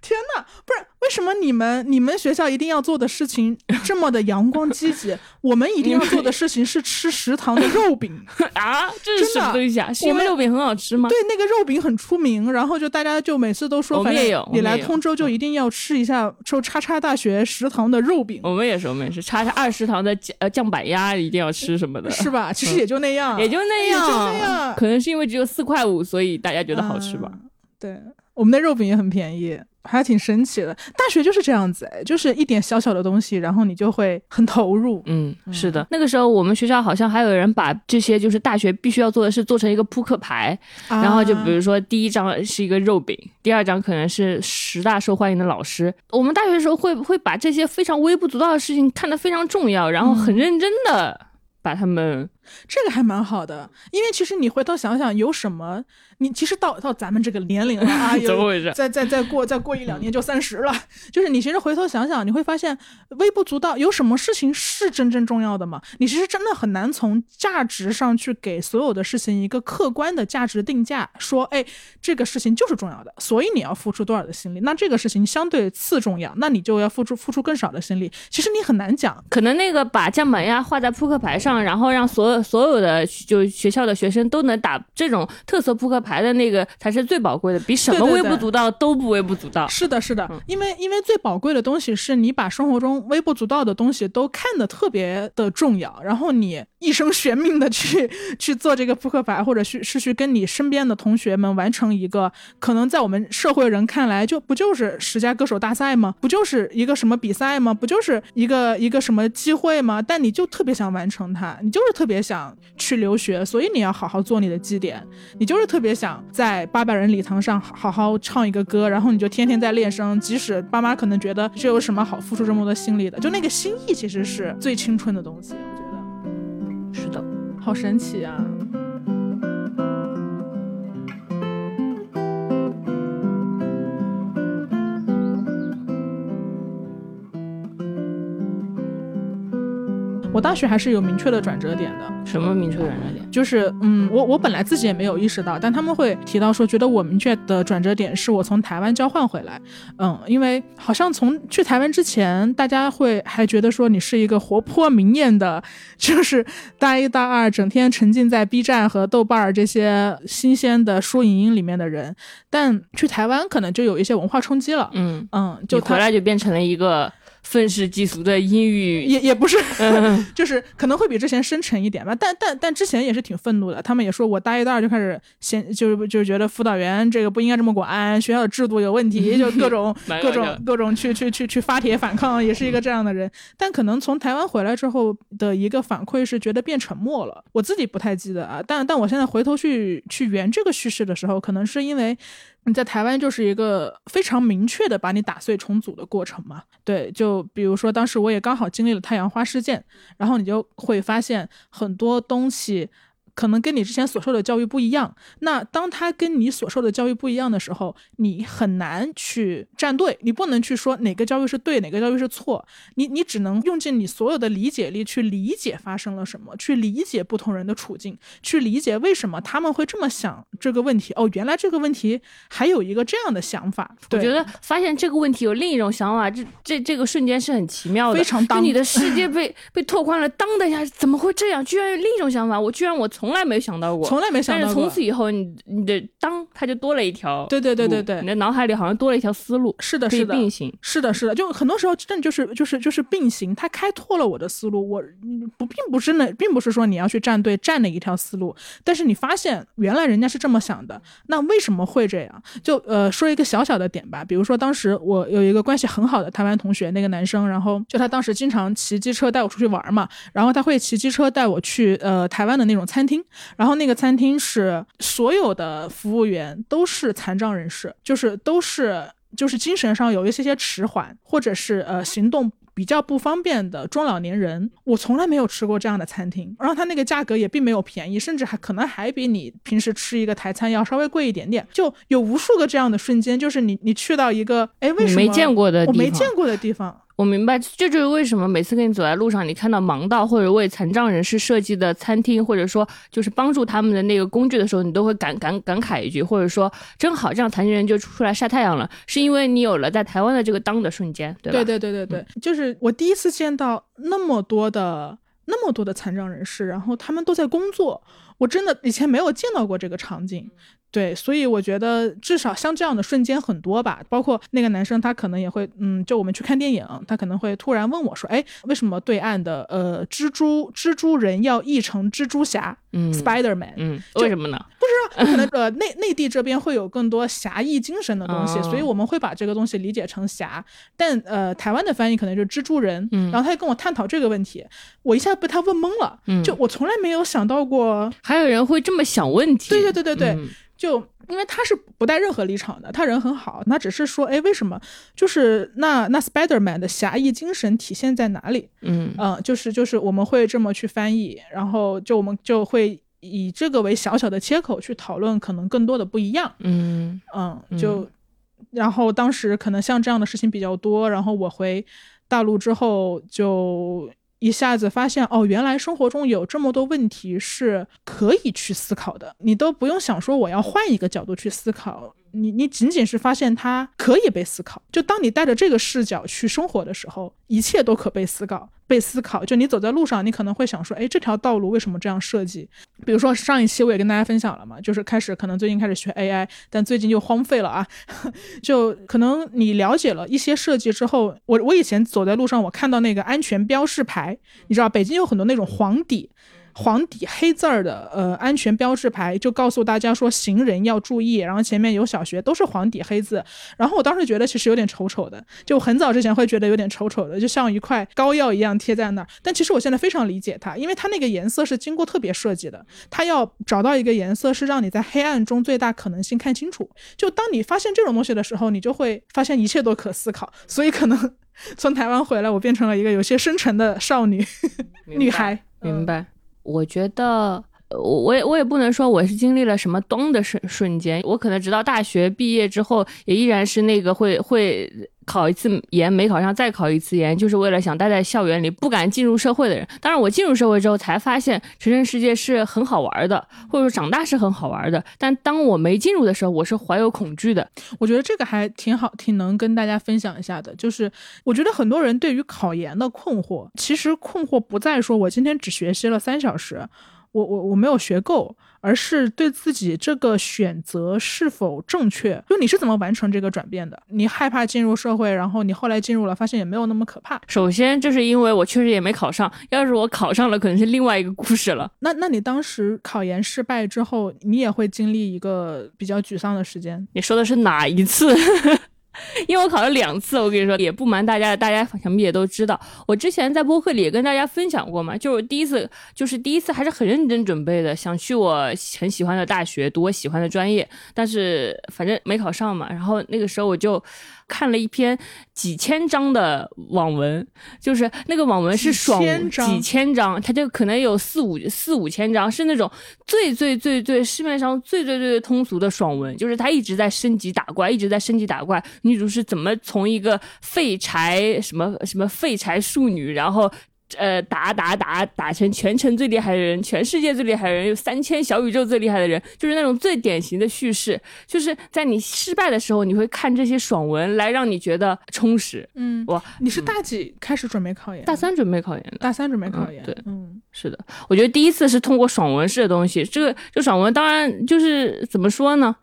Speaker 2: 天呐，不是为什么你们你们学校一定要做的事情 <laughs> 这么的阳光积极？<laughs> 我们一定要做的事情是吃食堂的肉饼，<laughs>
Speaker 1: 啊，这是
Speaker 2: 真的
Speaker 1: 什么东西啊？是因
Speaker 2: 我们
Speaker 1: 为肉饼很好吃吗？
Speaker 2: 对，那个肉饼很出名，然后就大家就每次都说，反正你来通州就一定要吃一下，说叉叉大学食堂的肉饼，
Speaker 1: 我们也是，我们也是，叉叉二食堂的酱呃酱板鸭一定要吃什么的，
Speaker 2: 是吧？其实也就那样，
Speaker 1: 也就那样，
Speaker 2: 也就那样
Speaker 1: 可能是因为只有四块五，所以大家觉得好吃吧。
Speaker 2: 嗯对，我们的肉饼也很便宜，还挺神奇的。大学就是这样子，哎，就是一点小小的东西，然后你就会很投入。
Speaker 1: 嗯，是的，那个时候我们学校好像还有人把这些就是大学必须要做的事做成一个扑克牌，
Speaker 2: 啊
Speaker 1: 然后就比如说第一张是一个肉饼，第二张可能是十大受欢迎的老师。我们大学的时候会会把这些非常微不足道的事情看得非常重要，然后很认真的把他们
Speaker 2: 这个还蛮好的，因为其实你回头想想，有什么？你其实到到咱们这个年龄了啊，<laughs> 有
Speaker 1: 怎么回事？
Speaker 2: 再再再过再过一两年就三十了，<laughs> 就是你其实回头想想，你会发现微不足道，有什么事情是真正重要的吗？你其实真的很难从价值上去给所有的事情一个客观的价值定价，说，哎，这个事情就是重要的，所以你要付出多少的心力，那这个事情相对次重要，那你就要付出付出更少的心力。其实你很难讲，
Speaker 1: 可能那个把酱板鸭画在扑克牌上，然后让所所有所有的就学校的学生都能打这种特色扑克牌的那个才是最宝贵的，比什么微不足道都不微不足道。
Speaker 2: 是的，是的，因为因为最宝贵的东西是你把生活中微不足道的东西都看得特别的重要，然后你一生悬命的去 <laughs> 去做这个扑克牌，或者去是去跟你身边的同学们完成一个可能在我们社会人看来就不就是十佳歌手大赛吗？不就是一个什么比赛吗？不就是一个一个什么机会吗？但你就特别想完成它，你就是特别想去留学，所以你要好好做你的绩点，你就是特别想在八百人礼堂上好好唱一个歌，然后你就天天在练声，即使爸妈可能觉得这有什么好付出这么多心力的，就那个心意其实是最青春的东西，我觉得。
Speaker 1: 是的，
Speaker 2: 好神奇啊。我大学还是有明确的转折点的。
Speaker 1: 什么明确转折点？
Speaker 2: 就是，嗯，我我本来自己也没有意识到，但他们会提到说，觉得我明确的转折点是我从台湾交换回来。嗯，因为好像从去台湾之前，大家会还觉得说你是一个活泼明艳的，就是大一大二整天沉浸在 B 站和豆瓣儿这些新鲜的书影音里面的人，但去台湾可能就有一些文化冲击了。
Speaker 1: 嗯
Speaker 2: 嗯，就
Speaker 1: 你回来就变成了一个愤世嫉俗的英语，
Speaker 2: 也也不是，
Speaker 1: 嗯 <laughs>
Speaker 2: 就是可能会比之前深沉一点吧，但但但之前也是挺愤怒的。他们也说我大一大二就开始嫌，就是就是觉得辅导员这个不应该这么管，学校的制度有问题，就各种 <laughs> 各种各种去去去去发帖反抗，也是一个这样的人。但可能从台湾回来之后的一个反馈是觉得变沉默了，我自己不太记得啊。但但我现在回头去去圆这个叙事的时候，可能是因为。你在台湾就是一个非常明确的把你打碎重组的过程嘛？对，就比如说当时我也刚好经历了太阳花事件，然后你就会发现很多东西可能跟你之前所受的教育不一样。那当他跟你所受的教育不一样的时候，你很难去站队，你不能去说哪个教育是对，哪个教育是错，你你只能用尽你所有的理解力去理解发生了什么，去理解不同人的处境，去理解为什么他们会这么想这个问题。哦，原来这个问题还有一个这样的想法。
Speaker 1: 我觉得发现这个问题有另一种想法，这这这个瞬间是很奇妙的，
Speaker 2: 非常当
Speaker 1: 就你的世界被被拓宽了，当的一下，怎么会这样？居然有另一种想法，我居然我从来没想到过，
Speaker 2: 从来没想
Speaker 1: 但是。从此以后，你你的当它就多了一条，
Speaker 2: 对对对对对
Speaker 1: 你的脑海里好像多了一条思路，
Speaker 2: 是的，是的，
Speaker 1: 并行。
Speaker 2: 是的，是的，就很多时候真的就是就是就是并行，它开拓了我的思路。我嗯不并不是那，并不是说你要去站队站哪一条思路，但是你发现原来人家是这么想的，那为什么会这样？就呃说一个小小的点吧，比如说当时我有一个关系很好的台湾同学，那个男生，然后就他当时经常骑机车带我出去玩嘛，然后他会骑机车带我去呃台湾的那种餐厅，然后那个餐厅是所有的服务员都是残障人士，就是都是就是精神上有一些些迟缓，或者是呃行动。比较不方便的中老年人，我从来没有吃过这样的餐厅，然后它那个价格也并没有便宜，甚至还可能还比你平时吃一个台餐要稍微贵一点点。就有无数个这样的瞬间，就是你你去到一个哎为什么
Speaker 1: 你没见过的，
Speaker 2: 我没见过的地方，
Speaker 1: 我明白，这就是为什么每次跟你走在路上，你看到盲道或者为残障人士设计的餐厅，或者说就是帮助他们的那个工具的时候，你都会感感感慨一句，或者说真好，这样残疾人就出来晒太阳了，是因为你有了在台湾的这个当的瞬间，对吧？
Speaker 2: 对对对对对，就是我第一次见到那么多的那么多的残障人士，然后他们都在工作，我真的以前没有见到过这个场景。对，所以我觉得至少像这样的瞬间很多吧，包括那个男生他可能也会，嗯，就我们去看电影，他可能会突然问我说，哎，为什么对岸的呃蜘蛛蜘蛛人要译成蜘蛛侠、
Speaker 1: 嗯
Speaker 2: Spider Man？
Speaker 1: 嗯，为什么呢？
Speaker 2: 不知道可能呃内内地这边会有更多侠义精神的东西，
Speaker 1: 哦
Speaker 2: 所以我们会把这个东西理解成侠。但呃台湾的翻译可能就是蜘蛛人，
Speaker 1: 嗯
Speaker 2: 然后他就跟我探讨这个问题，我一下被他问懵了，
Speaker 1: 嗯
Speaker 2: 就我从来没有想到过，
Speaker 1: 还有人会这么想问题？
Speaker 2: 对对对对对，
Speaker 1: 嗯
Speaker 2: 就因为他是不带任何立场的，他人很好，他只是说，哎，为什么就是那那 Spider-Man 的侠义精神体现在哪里？
Speaker 1: 嗯
Speaker 2: 嗯，就是就是我们会这么去翻译，然后就我们就会以这个为小小的切口去讨论可能更多的不一样。
Speaker 1: 嗯
Speaker 2: 嗯，就然后当时可能像这样的事情比较多，然后我回大陆之后就。一下子发现哦，原来生活中有这么多问题是可以去思考的，你都不用想说我要换一个角度去思考，你你仅仅是发现它可以被思考。就当你带着这个视角去生活的时候，一切都可被思考。被思考，就你走在路上，你可能会想说，哎，这条道路为什么这样设计？比如说上一期我也跟大家分享了嘛，就是开始可能最近开始学 AI，但最近就荒废了啊。<laughs> 就可能你了解了一些设计之后，我我以前走在路上，我看到那个安全标示牌，你知道北京有很多那种黄底。黄底黑字儿的呃安全标志牌就告诉大家说行人要注意，然后前面有小学都是黄底黑字，然后我当时觉得其实有点丑丑的，就很早之前会觉得有点丑丑的，就像一块膏药一样贴在那儿。但其实我现在非常理解它，因为它那个颜色是经过特别设计的，它要找到一个颜色是让你在黑暗中最大可能性看清楚。就当你发现这种东西的时候，你就会发现一切都可思考。所以可能从台湾回来，我变成了一个有些深沉的少女 <laughs> 女孩，
Speaker 1: 明白。我觉得，我我也我也不能说我是经历了什么咚的瞬瞬间，我可能直到大学毕业之后，也依然是那个会会考一次研没考上再考一次研，就是为了想待在校园里不敢进入社会的人。当然，我进入社会之后才发现，成人世界是很好玩的，或者说长大是很好玩的。但当我没进入的时候，我是怀有恐惧的。
Speaker 2: 我觉得这个还挺好，挺能跟大家分享一下的。就是我觉得很多人对于考研的困惑，其实困惑不在说我今天只学习了三小时。我我我没有学够，而是对自己这个选择是否正确。就你是怎么完成这个转变的？你害怕进入社会，然后你后来进入了，发现也没有那么可怕。
Speaker 1: 首先，就是因为我确实也没考上，要是我考上了，可能是另外一个故事了。
Speaker 2: 那那你当时考研失败之后，你也会经历一个比较沮丧的时间？
Speaker 1: 你说的是哪一次？因为我考了两次，我跟你说也不瞒大家，大家想必也都知道，我之前在播客里也跟大家分享过嘛，就是第一次，就是第一次还是很认真准备的，想去我很喜欢的大学读我喜欢的专业，但是反正没考上嘛，然后那个时候我就。看了一篇几千章的网文，就是那个网文是爽几千章，它就可能有四五四五千章，是那种最最最最市面上最最最通俗的爽文，就是它一直在升级打怪，一直在升级打怪。女主是怎么从一个废柴什么什么废柴庶女，然后。呃，打打打打成全城最厉害的人，全世界最厉害的人，有三千小宇宙最厉害的人，就是那种最典型的叙事，就是在你失败的时候，你会看这些爽文来让你觉得充实。
Speaker 2: 嗯，
Speaker 1: 哇，
Speaker 2: 你是大几开始准备考研？
Speaker 1: 大三准备考研的。
Speaker 2: 大三准备考研。
Speaker 1: 对，
Speaker 2: 嗯，
Speaker 1: 是的，我觉得第一次是通过爽文式的东西，这个就爽文，当然就是怎么说呢？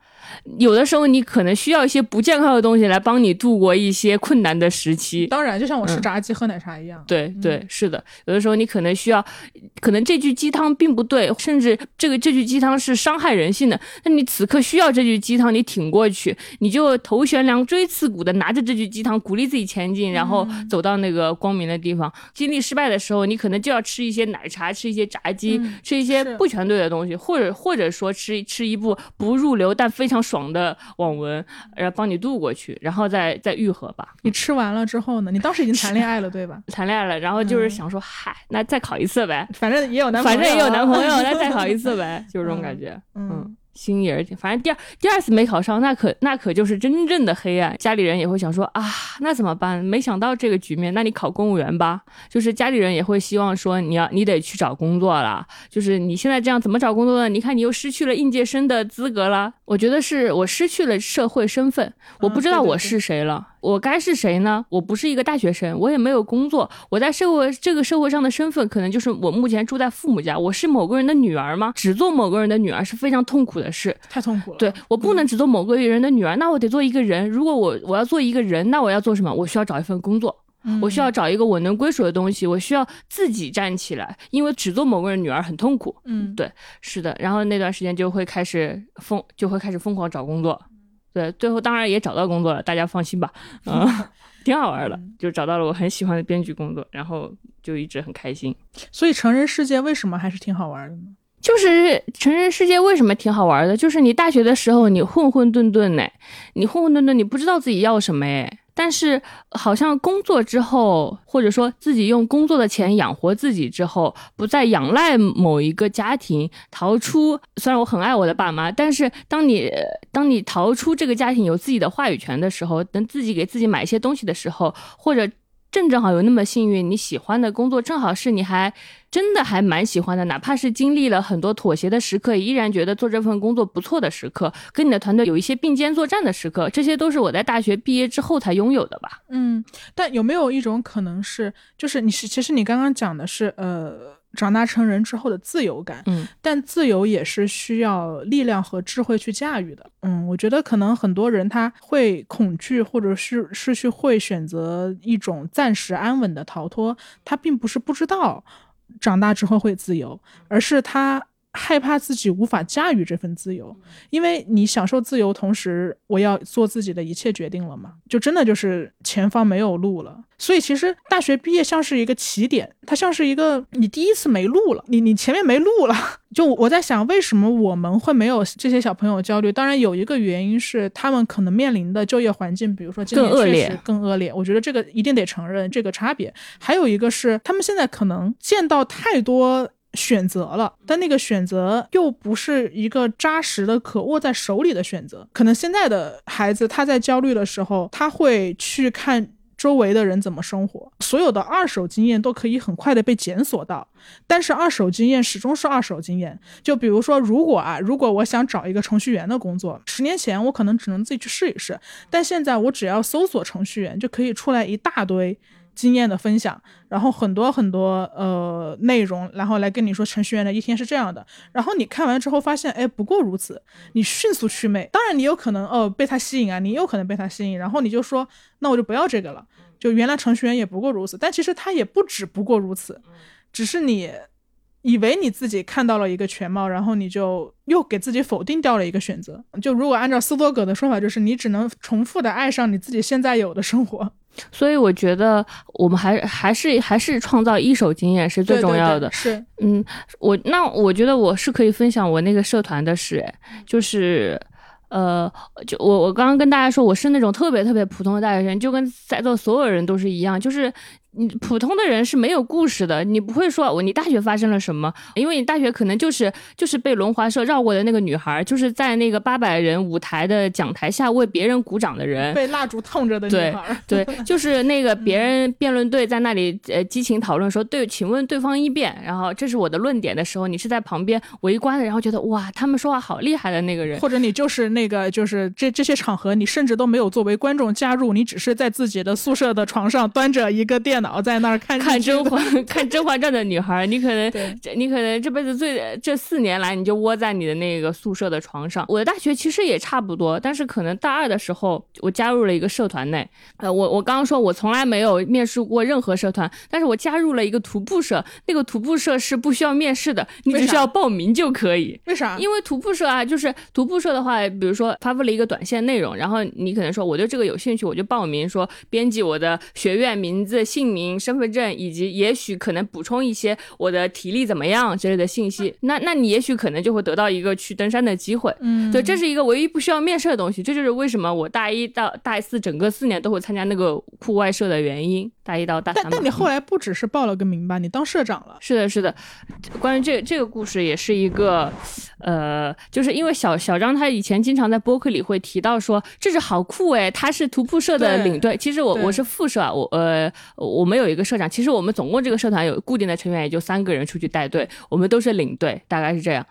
Speaker 1: 有的时候你可能需要一些不健康的东西来帮你度过一些困难的时期。
Speaker 2: 当然，就像我吃炸鸡喝奶茶一样。
Speaker 1: 对对，是的。有的时候你可能需要，可能这句鸡汤并不对，甚至这个这句鸡汤是伤害人性的。那你此刻需要这句鸡汤，你挺过去，你就头悬梁锥刺股的拿着这句鸡汤鼓励自己前进，然后走到那个光明的地方。经历失败的时候，你可能就要吃一些奶茶，吃一些炸鸡，吃一些不全对的东西，或者或者说吃吃一部不入流但非常。爽的网文，然后帮你渡过去，然后再再愈合吧。
Speaker 2: 你吃完了之后呢？你当时已经谈恋爱了，对吧？
Speaker 1: 谈恋爱了，然后就是想说，嗨，那再考一次呗，
Speaker 2: 反正也有男，朋
Speaker 1: 友，反正也有男朋友，<laughs> 那再考一次呗，就是这种感觉，嗯。心心也是，反正第二第二次没考上，那可那可就是真正的黑暗。家里人也会想说啊，那怎么办？没想到这个局面，那你考公务员吧。就是家里人也会希望说，你要你得去找工作了。就是你现在这样怎么找工作呢？你看你又失去了应届生的资格了。我觉得是我失去了社会身份，我不知道我是谁了。我该是谁呢？我不是一个大学生，我也没有工作。我在社会这个社会上的身份，可能就是我目前住在父母家。我是某个人的女儿吗？只做某个人的女儿是非常痛苦的事，
Speaker 2: 太痛苦了。
Speaker 1: 对我不能只做某个人的女儿，那我得做一个人。如果我我要做一个人，那我要做什么？我需要找一份工作，我需要找一个我能归属的东西，我需要自己站起来，因为只做某个人女儿很痛苦。
Speaker 2: 嗯，
Speaker 1: 对，是的。然后那段时间就会开始疯，就会开始疯狂找工作。对，最后当然也找到工作了，大家放心吧，<laughs> 嗯，挺好玩的，就找到了我很喜欢的编剧工作，然后就一直很开心。
Speaker 2: 所以成人世界为什么还是挺好玩的呢？
Speaker 1: 就是成人世界为什么挺好玩的？就是你大学的时候你混混沌沌呢，你混混沌沌，你不知道自己要什么哎。但是，好像工作之后，或者说自己用工作的钱养活自己之后，不再仰赖某一个家庭，逃出。虽然我很爱我的爸妈，但是当你当你逃出这个家庭，有自己的话语权的时候，能自己给自己买一些东西的时候，或者。正正好有那么幸运，你喜欢的工作正好是你还真的还蛮喜欢的，哪怕是经历了很多妥协的时刻，依然觉得做这份工作不错的时刻，跟你的团队有一些并肩作战的时刻，这些都是我在大学毕业之后才拥有的吧。
Speaker 2: 嗯，但有没有一种可能是，就是你是其实你刚刚讲的是呃。长大成人之后的自由感，
Speaker 1: 嗯，
Speaker 2: 但自由也是需要力量和智慧去驾驭的，嗯，我觉得可能很多人他会恐惧，或者是是去会选择一种暂时安稳的逃脱，他并不是不知道长大之后会自由，而是他。害怕自己无法驾驭这份自由，因为你享受自由，同时我要做自己的一切决定了嘛，就真的就是前方没有路了。所以其实大学毕业像是一个起点，它像是一个你第一次没路了，你你前面没路了。<laughs> 就我在想，为什么我们会没有这些小朋友焦虑？当然有一个原因是他们可能面临的就业环境，比如说
Speaker 1: 更恶劣，
Speaker 2: 更恶劣。我觉得这个一定得承认这个差别。还有一个是他们现在可能见到太多。选择了，但那个选择又不是一个扎实的、可握在手里的选择。可能现在的孩子他在焦虑的时候，他会去看周围的人怎么生活，所有的二手经验都可以很快的被检索到。但是二手经验始终是二手经验。就比如说，如果啊，如果我想找一个程序员的工作，十年前我可能只能自己去试一试，但现在我只要搜索程序员，就可以出来一大堆。经验的分享，然后很多很多呃内容，然后来跟你说程序员的一天是这样的，然后你看完之后发现，哎，不过如此，你迅速祛魅。当然，你有可能哦被他吸引啊，你有可能被他吸引，然后你就说，那我就不要这个了，就原来程序员也不过如此。但其实他也不止不过如此，只是你以为你自己看到了一个全貌，然后你就又给自己否定掉了一个选择。就如果按照斯多葛的说法，就是你只能重复的爱上你自己现在有的生活。
Speaker 1: 所以我觉得我们还还是还是创造一手经验是最重要的。
Speaker 2: 是，
Speaker 1: 嗯，我那我觉得我是可以分享我那个社团的事，就是，呃，就我我刚刚跟大家说我是那种特别特别普通的大学生，就跟在座所有人都是一样，就是。你普通的人是没有故事的，你不会说我你大学发生了什么，因为你大学可能就是就是被轮滑社绕过的那个女孩，就是在那个八百人舞台的讲台下为别人鼓掌的人，
Speaker 2: 被蜡烛烫着的。女
Speaker 1: 孩，对，<laughs> 就是那个别人辩论队在那里呃激情讨论说对，请问对方一辩，然后这是我的论点的时候，你是在旁边围观的，然后觉得哇他们说话好厉害的那个人，
Speaker 2: 或者你就是那个就是这这些场合你甚至都没有作为观众加入，你只是在自己的宿舍的床上端着一个电脑。在那儿看
Speaker 1: 看甄嬛 <laughs> 看《甄嬛传》的女孩，你可能你可能这辈子最这四年来，你就窝在你的那个宿舍的床上。我的大学其实也差不多，但是可能大二的时候，我加入了一个社团内。呃，我我刚刚说我从来没有面试过任何社团，但是我加入了一个徒步社。那个徒步社是不需要面试的，你只需要报名就可以。
Speaker 2: 为啥？
Speaker 1: 因为徒步社啊，就是徒步社的话，比如说发布了一个短信内容，然后你可能说我对这个有兴趣，我就报名，说编辑我的学院名字、姓名、身份证，以及也许可能补充一些我的体力怎么样之类的信息。那那你也许可能就会得到一个去登山的机会。
Speaker 2: 嗯，
Speaker 1: 对，这是一个唯一不需要面试的东西。这就是为什么我大一到大四整个四年都会参加那个户外社的原因。大一到大三。
Speaker 2: 但但你后来不只是报了个名吧？你当社长了。
Speaker 1: 是的，是的。关于这这个故事也是一个，呃，就是因为小小张他以前经常在播客里会提到说，这是好酷哎，他是徒步社的领队。其实我我是副社，我呃我们有一个社长。其实我们总共这个社团有固定的成员也就三个人出去带队，我们都是领队，大概是这样。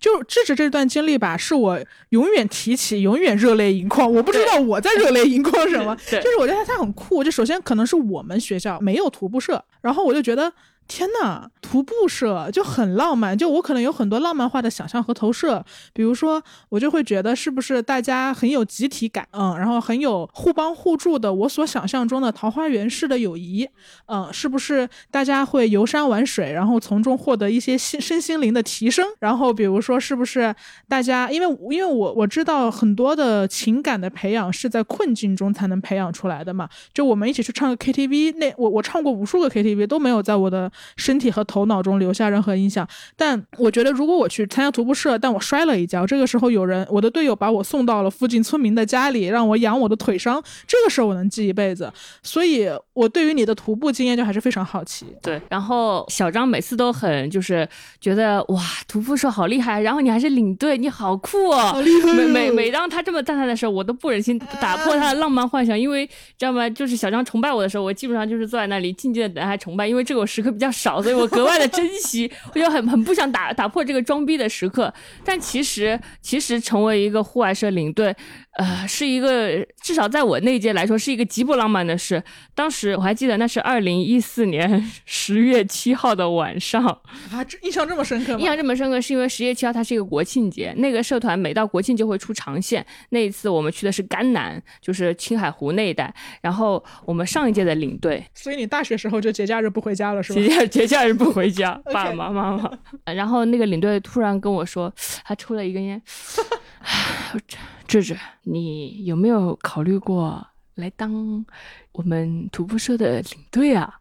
Speaker 2: 就智智这段经历吧，是我永远提起，永远热泪盈眶。我不知道我在热泪盈眶什么，就是我觉得他很酷。就首先可能是我们学校没有徒步社，然后我就觉得。天呐，徒步社就很浪漫，就我可能有很多浪漫化的想象和投射，比如说我就会觉得是不是大家很有集体感，嗯，然后很有互帮互助的，我所想象中的桃花源式的友谊，嗯，是不是大家会游山玩水，然后从中获得一些心身心灵的提升？然后比如说是不是大家，因为因为我我知道很多的情感的培养是在困境中才能培养出来的嘛，就我们一起去唱个 KTV，那我我唱过无数个 KTV 都没有在我的。身体和头头脑中留下任何印象。但我觉得，如果我去参加徒步社，但我摔了一跤，这个时候有人，我的队友把我送到了附近村民的家里，让我养我的腿伤，这个事儿我能记一辈子。所以，我对于你的徒步经验就还是非常好奇。
Speaker 1: 对，然后小张每次都很就是觉得哇，徒步社好厉害，然后你还是领队，你好酷哦，
Speaker 2: 好厉害哦
Speaker 1: 每每每当他这么赞叹的时候，我都不忍心打破他的浪漫幻想，因为知道吗？就是小张崇拜我的时候，我基本上就是坐在那里静静的等他崇拜，因为这个我时刻比较较少，所以我格外的珍惜，我就很很不想打打破这个装逼的时刻。但其实其实成为一个户外社领队，呃，是一个至少在我那一届来说是一个极不浪漫的事。当时我还记得那是二零一四年 <laughs> 十月七号的晚上，
Speaker 2: 啊，这印象这么深刻吗？
Speaker 1: 印象这么深刻，是因为十月七号它是一个国庆节，那个社团每到国庆就会出长线。那一次我们去的是甘南，就是青海湖那一带。然后我们上一届的领队
Speaker 2: 所以你大学时候就节假日不回家了是吧
Speaker 1: 节？假节假日不回家，<laughs> 爸爸妈妈嘛。<laughs> 然后那个领队突然跟我说，他抽了一根烟，<sighs> 智智，你有没有考虑过来当我们徒步社的领队啊？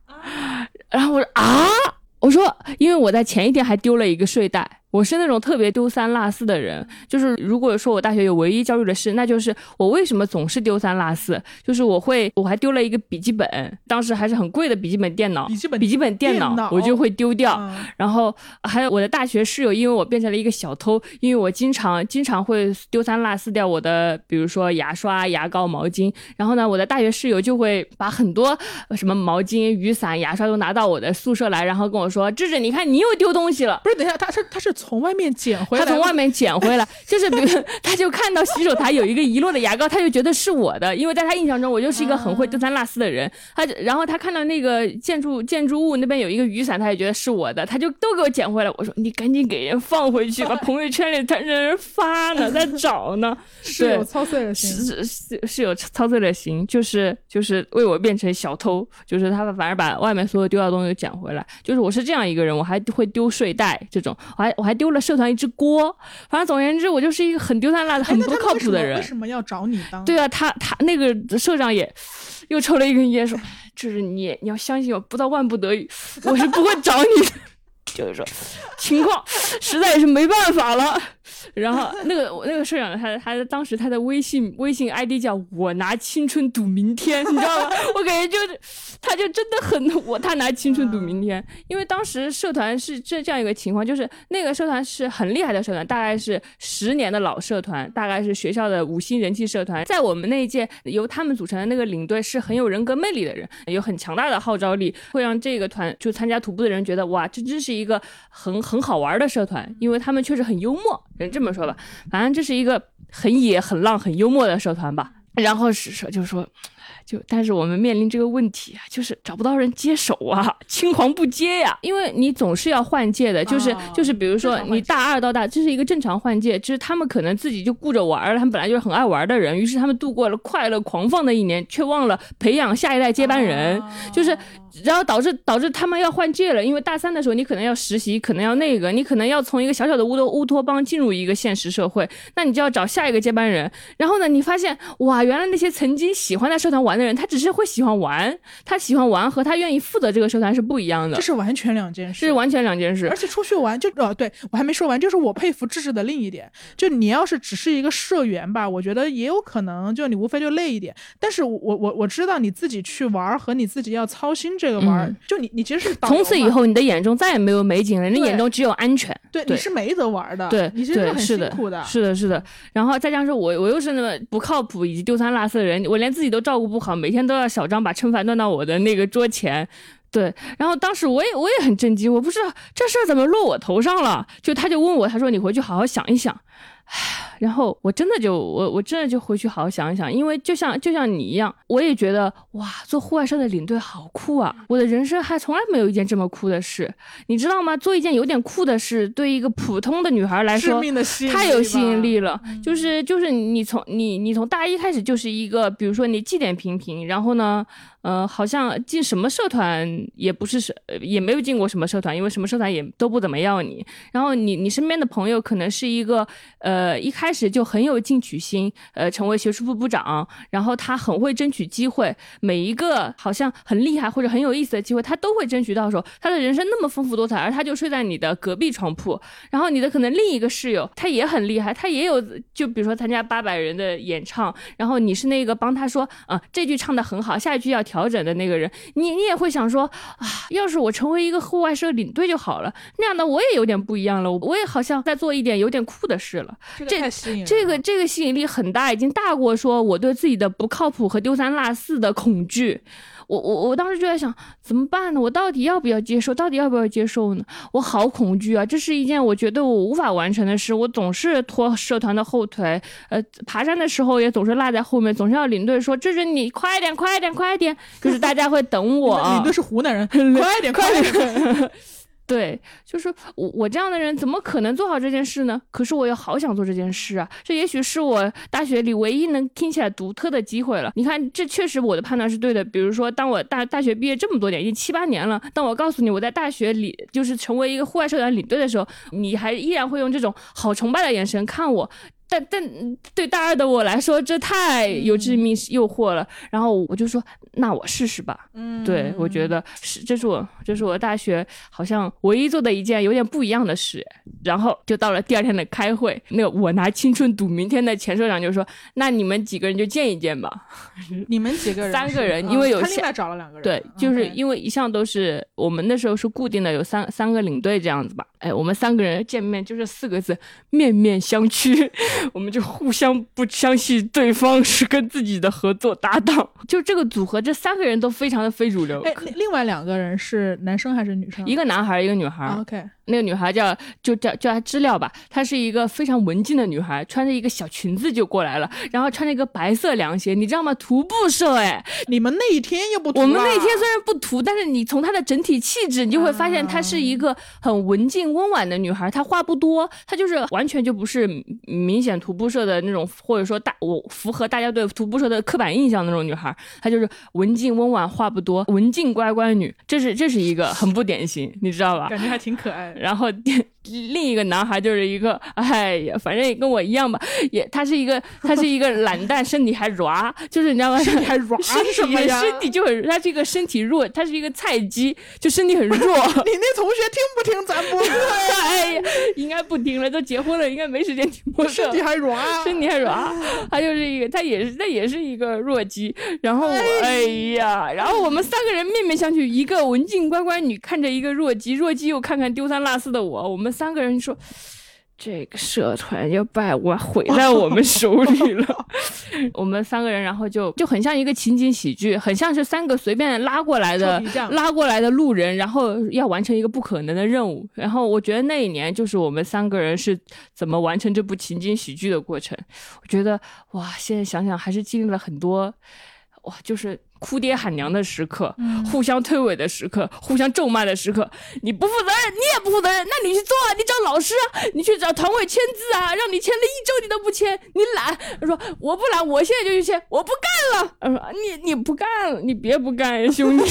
Speaker 1: 然后我说啊，我说因为我在前一天还丢了一个睡袋。我是那种特别丢三落四的人，就是如果说我大学有唯一焦虑的事，那就是我为什么总是丢三落四，就是我会我还丢了一个笔记本，当时还是很贵的笔记本电脑，
Speaker 2: 笔记本
Speaker 1: 笔记本电
Speaker 2: 电脑
Speaker 1: 我就会丢掉，
Speaker 2: 嗯
Speaker 1: 然后还有我的大学室友，因为我变成了一个小偷，因为我经常经常会丢三落四掉我的，比如说牙刷、牙膏、毛巾。然后呢，我的大学室友就会把很多呃什么毛巾、雨伞、牙刷都拿到我的宿舍来，然后跟我说：“智智，你看你又丢东西了。”
Speaker 2: 不是，等一下，他是他是从外面捡回来，
Speaker 1: 他从外面捡回来，<laughs> 就是比如他就看到洗手台有一个遗落的牙膏，他就觉得是我的，因为在他印象中我就是一个很会丢三落四的人。他就然后他看到那个建筑建筑物那边有一个雨伞，他也觉得是我的，他就都给我捡回来。我说你赶紧给人放回去吧，<laughs> 朋友圈里他让人发呢，在找呢。
Speaker 2: 是有操碎了心。
Speaker 1: 是是是有操碎了心，就是就是为我变成小偷，就是他反而把外面所有丢掉的东西都捡回来。就是我是这样一个人，我还会丢睡袋这种，我还我还丢了社团一只锅。反正总而言之，我就是一个很丢三落四、很不靠谱的人
Speaker 2: 为。什么要找你当？
Speaker 1: 对啊，他他那个社长也又抽了一根烟，说：“ <laughs> 就是你你要相信我，不到万不得已，我是不会找你的。<laughs> ”就是说，情况实在是没办法了。然后那个那个社长他他当时他的微信微信 ID 叫我拿青春赌明天，你知道吗？<laughs> 我感觉就是他就真的很我他拿青春赌明天，因为当时社团是这这样一个情况，就是那个社团是很厉害的社团，大概是十年的老社团，大概是学校的五星人气社团，在我们那一届由他们组成的那个领队是很有人格魅力的人，有很强大的号召力，会让这个团就参加徒步的人觉得哇，这真是一个很很好玩的社团，因为他们确实很幽默，这么说吧，反正这是一个很野、很浪、很幽默的社团吧。然后是说，就是说，就但是我们面临这个问题啊，就是找不到人接手啊，青黄不接呀、因为你总是要换届的，就是、
Speaker 2: 哦
Speaker 1: 就是比如说你大二到大，这是一个正常换届，就是他们可能自己就顾着玩儿，他们本来就是很爱玩的人，于是他们度过了快乐狂放的一年，却忘了培养下一代接班人，
Speaker 2: 哦
Speaker 1: 就是然后导致导致他们要换届了，因为大三的时候你可能要实习，可能要那个，你可能要从一个小小的乌托乌托邦进入一个现实社会，那你就要找下一个接班人。然后呢，你发现哇，原来那些曾经喜欢的社团玩的人，他只是会喜欢玩，他喜欢玩和他愿意负责这个社团是不一样的
Speaker 2: 这，是完全两件事，
Speaker 1: 是完全两件事
Speaker 2: 而。且出去玩就哦，对我还没说完，就是我佩服智智的另一点，就你要是只是一个社员吧，我觉得也有可能，就你无非就累一点。但是我我我我知道你自己去玩和你自己要操心这个玩，
Speaker 1: 嗯
Speaker 2: 就你你其实是
Speaker 1: 从此以后，你的眼中再也没有美景了，你
Speaker 2: 对
Speaker 1: 眼中只有安全。
Speaker 2: 对
Speaker 1: 对
Speaker 2: 你是没得玩的，
Speaker 1: 对，
Speaker 2: 你其实很辛苦的，
Speaker 1: 是的，是的。然后再加上我，我又是那么不靠谱以及丢三落四的人，我连自己都照顾不好，每天都要小张把撑饭端到我的那个桌前。对，然后当时我也我也很震惊，我不知道这事儿怎么落我头上了。就他就问我，他说你回去好好想一想。唉，然后我真的就我我真的就回去好好想一想，因为就像就像你一样，我也觉得哇，做户外社的领队好酷啊！我的人生还从来没有一件这么酷的事，你知道吗？做一件有点酷的事，对一个普通的女孩来说，太有吸引力了，就是就是你从你你从大一开始就是一个，比如说你绩点平平，然后呢，呃，好像进什么社团也不是什，呃也没有进过什么社团，因为什么社团也都不怎么要你。然后你你身边的朋友可能是一个，呃，一开开始就很有进取心，呃，成为学术部部长，然后他很会争取机会，每一个好像很厉害或者很有意思的机会，他都会争取到手。他的人生那么丰富多彩，而他就睡在你的隔壁床铺，然后你的可能另一个室友他也很厉害，他也有就比如说参加八百人的演唱，然后你是那个帮他说啊这句唱的很好，下一句要调整的那个人，你你也会想说啊，要是我成为一个户外社领队就好了，那样的我也有点不一样了，我也好像在做一点有点酷的事了。
Speaker 2: 这个太吸引
Speaker 1: 这个这个吸引力很大，已经大过说我对自己的不靠谱和丢三落四的恐惧。我我我当时就在想，怎么办呢？我到底要不要接受？到底要不要接受呢？我好恐惧啊！这是一件我觉得我无法完成的事。我总是拖社团的后腿，呃，爬山的时候也总是落在后面，总是要领队说：“这是你快点，快点，快点！”就是大家会等我。
Speaker 2: 领队是湖南人，<laughs> 快点，快点！
Speaker 1: 对，就是我我这样的人怎么可能做好这件事呢？可是我又好想做这件事啊！这也许是我大学里唯一能听起来独特的机会了。你看，这确实我的判断是对的。比如说，当我大大学毕业这么多年，已经七八年了，当我告诉你我在大学里就是成为一个户外社团领队的时候，你还依然会用这种好崇拜的眼神看我。但但对大二的我来说，这太有致命诱惑了。然后我就说，那我试试吧。
Speaker 2: 嗯，
Speaker 1: 对，我觉得是，这是我，这是我大学好像唯一做的一件有点不一样的事。然后就到了第二天的开会，那个我拿青春赌明天的前社长就说：“那你们几个人就见一见吧。<laughs>
Speaker 2: 你们几个人？
Speaker 1: 三个人，因为有下
Speaker 2: 啊他另外找了两个人。
Speaker 1: 对，就是因为一向都是我们那时候是固定的，有三三个领队这样子吧。哎，我们三个人见面就是四个字：面面相觑。<laughs> 我们就互相不相信对方是跟自己的合作搭档。就这个组合，这三个人都非常的非主流。
Speaker 2: 哎，另另外两个人是男生还是女生？
Speaker 1: 一个男孩儿，一个女孩
Speaker 2: OK，
Speaker 1: 那个女孩叫就叫叫她知了吧，她是一个非常文静的女孩，穿着一个小裙子就过来了，然后穿着一个白色凉鞋，你知道吗？徒步社哎，
Speaker 2: 你们那一天又不涂
Speaker 1: 我们
Speaker 2: 了
Speaker 1: 那天虽然不涂，但是你从她的整体气质，你就会发现她是一个很文静温婉的女孩。她话不多，她就是完全就不是明显徒步社的那种，或者说大我符合大家对徒步社的刻板印象的那种女孩。她就是文静温婉，话不多，文静乖乖女。这是这是一个很不典型，你知道吧？
Speaker 2: 感觉还挺可爱的。
Speaker 1: 然后 <laughs> 另一个男孩就是一个，哎呀，反正也跟我一样吧，也他是一个，<laughs> 他是一个懒蛋，身体还软，就是你知道吗？
Speaker 2: 身体还软
Speaker 1: 身体
Speaker 2: 是什么呀
Speaker 1: 身体就很，他是一个身体弱，他是一个菜鸡，就身体很弱。<laughs>
Speaker 2: 你那同学听不听咱播客呀？
Speaker 1: 哎呀，应该不听了，都结婚了，应该没时间听播客。
Speaker 2: 身体还软，
Speaker 1: 身体还软，他就是一个，他也是，他也是一个弱鸡。然后我，哎呀，然后我们三个人面面相觑，一个文静乖乖女看着一个弱鸡，弱鸡又看看丢三落四的我，我们三个人说。这个社团要败我毁在我们手里了，<laughs> 我们三个人，然后就就很像一个情景喜剧，很像是三个随便拉过来的拉过来的路人，然后要完成一个不可能的任务。然后我觉得那一年就是我们三个人是怎么完成这部情景喜剧的过程。我觉得哇，现在想想还是经历了很多，哇，就是哭爹喊娘的时刻，
Speaker 2: 嗯
Speaker 1: 互相推诿的时刻，互相咒骂的时刻。你不负责任，你也不负责任，那你去做啊，你找老师啊，你去找团委签字啊，让你签了一周你都不签，你懒。他说我不懒，我现在就去签，我不干了。他说你你不干了，你别不干，兄弟，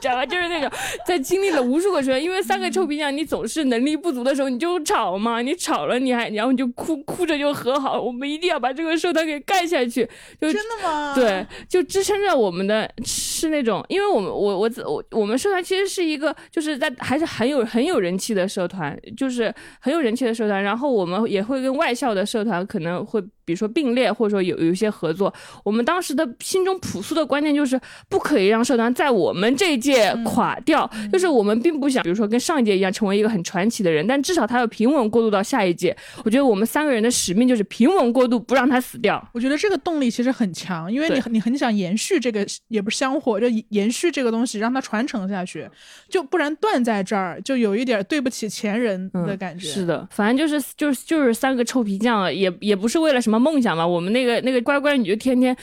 Speaker 1: 知道吧？就是那种在经历了无数个时候，因为三个臭皮匠，你总是能力不足的时候，你就吵嘛，你吵了你还然后你就哭哭着就和好，我们一定要把这个社团给干下去，就
Speaker 2: 真的吗？
Speaker 1: 对，就支撑着我我们的是那种，因为我们我我我我们社团其实是一个就是在还是很有很有人气的社团，就是很有人气的社团。然后我们也会跟外校的社团可能会比如说并列，或者说有有一些合作。我们当时的心中朴素的观念就是不可以让社团在我们这一届垮掉，就是我们并不想比如说跟上一届一样成为一个很传奇的人，但至少他要平稳过渡到下一届。我觉得我们三个人的使命就是平稳过渡，不让他死掉。
Speaker 2: 我觉得这个动力其实很强，因为你你很想延续这个，也不是香火，就延续这个东西，让它传承下去，就不然断在这儿，就有一点对不起前人的感觉。
Speaker 1: 嗯是的，反正就是就是就是三个臭皮匠，也也不是为了什么梦想嘛。我们那个那个乖乖女就天天。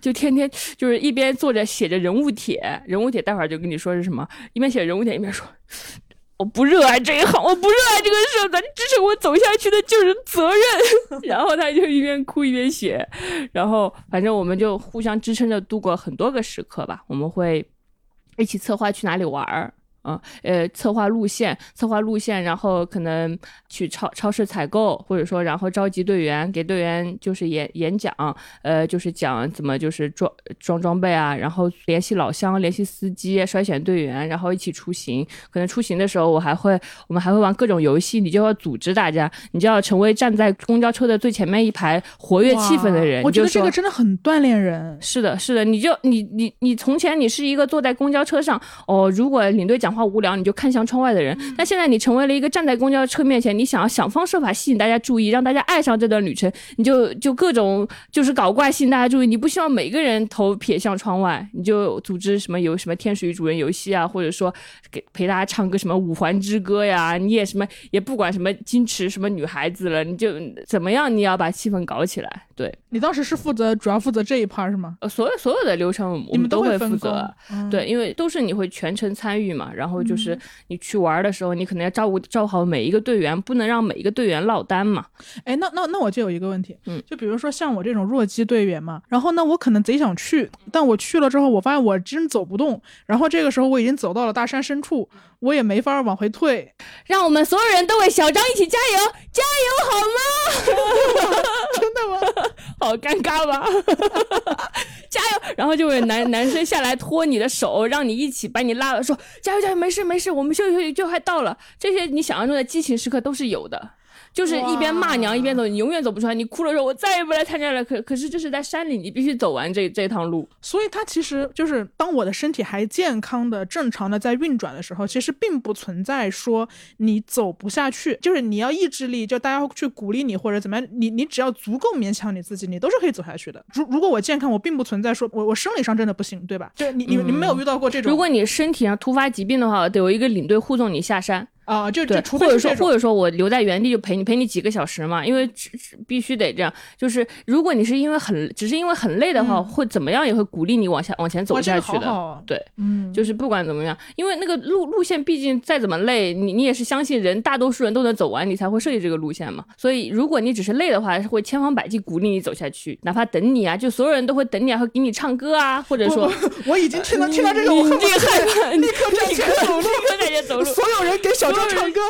Speaker 1: 就天天就是一边坐着写着人物帖，人物帖待会儿就跟你说是什么，一边写人物帖一边说，我不热爱这一行，我不热爱这个社团，支撑我走下去的就是责任。<laughs> 然后他就一边哭一边写，然后反正我们就互相支撑着度过很多个时刻吧。我们会一起策划去哪里玩儿。嗯，呃，策划路线，策划路线，然后可能去超超市采购，或者说然后召集队员，给队员就是演演讲，呃，就是讲怎么就是装装装备啊，然后联系老乡，联系司机，筛选队员，然后一起出行。可能出行的时候，我还会，我们还会玩各种游戏，你就要组织大家，你就要成为站在公交车的最前面一排活跃气氛的人。
Speaker 2: 我觉得这个真的很锻炼人。
Speaker 1: 是的，是的，你就你你你从前你是一个坐在公交车上，哦，如果领队讲话无聊，你就看向窗外的人。但现在你成为了一个站在公交车面前，你想要想方设法吸引大家注意，让大家爱上这段旅程，你就就各种就是搞怪吸引大家注意。你不希望每个人头撇向窗外，你就组织什么游什么天使与主人游戏啊，或者说给陪大家唱个什么五环之歌呀，你也什么也不管什么矜持什么女孩子了，你就怎么样，你要把气氛搞起来。对
Speaker 2: 你当时是负责主要负责这一 part 是吗？
Speaker 1: 呃，所有所有的流程我
Speaker 2: 们
Speaker 1: 都
Speaker 2: 会负
Speaker 1: 责。对，因为都是你会全程参与嘛。然后就是你去玩的时候，你可能要照顾照顾好每一个队员，不能让每一个队员落单嘛。
Speaker 2: 哎，那那那我就有一个问题，嗯，就比如说像我这种弱鸡队员嘛，然后呢，我可能贼想去，但我去了之后，我发现我真走不动。然后这个时候我已经走到了大山深处，我也没法往回退。
Speaker 1: 让我们所有人都为小张一起加油，加油好吗？<laughs>
Speaker 2: 真的吗？<laughs>
Speaker 1: 好尴尬吧？<laughs> 加油！然后就会男男生下来拖你的手，让你一起把你拉了，说加油加油，没事没事，我们休息休息就快到了。这些你想象中的激情时刻都是有的。就是一边骂娘一边走，你永远走不出来。你哭了说：“我再也不来参加了。”可可是这是在山里，你必须走完这这趟路。
Speaker 2: 所以它其实就是当我的身体还健康的、正常的在运转的时候，其实并不存在说你走不下去。就是你要意志力，就大家去鼓励你或者怎么样，你你只要足够勉强你自己，你都是可以走下去的。如如果我健康，我并不存在说我我生理上真的不行，对吧？就你你你们没有遇到过这种？
Speaker 1: 如果你身体上突发疾病的话，得有一个领队护送你下山。
Speaker 2: 啊，就
Speaker 1: 对，
Speaker 2: 或
Speaker 1: 者说或者说我留在原地就陪你陪你几个小时嘛，因为必须得这样。就是如果你是因为很只是因为很累的话，会怎么样也会鼓励你往下往前走下去的。对，嗯，就是不管怎么样，因为那个路路线毕竟再怎么累，你你也是相信人大多数人都能走完，你才会设计这个路线嘛。所以如果你只是累的话，会千方百计鼓励你走下去，哪怕等你啊，就所有人都会等你啊，会给你唱歌啊，或者说
Speaker 2: 我已经听到听到这个，我
Speaker 1: 很害怕，
Speaker 2: 立刻站起来走路，
Speaker 1: 立刻站起来走路，
Speaker 2: 所有人给小。唱歌，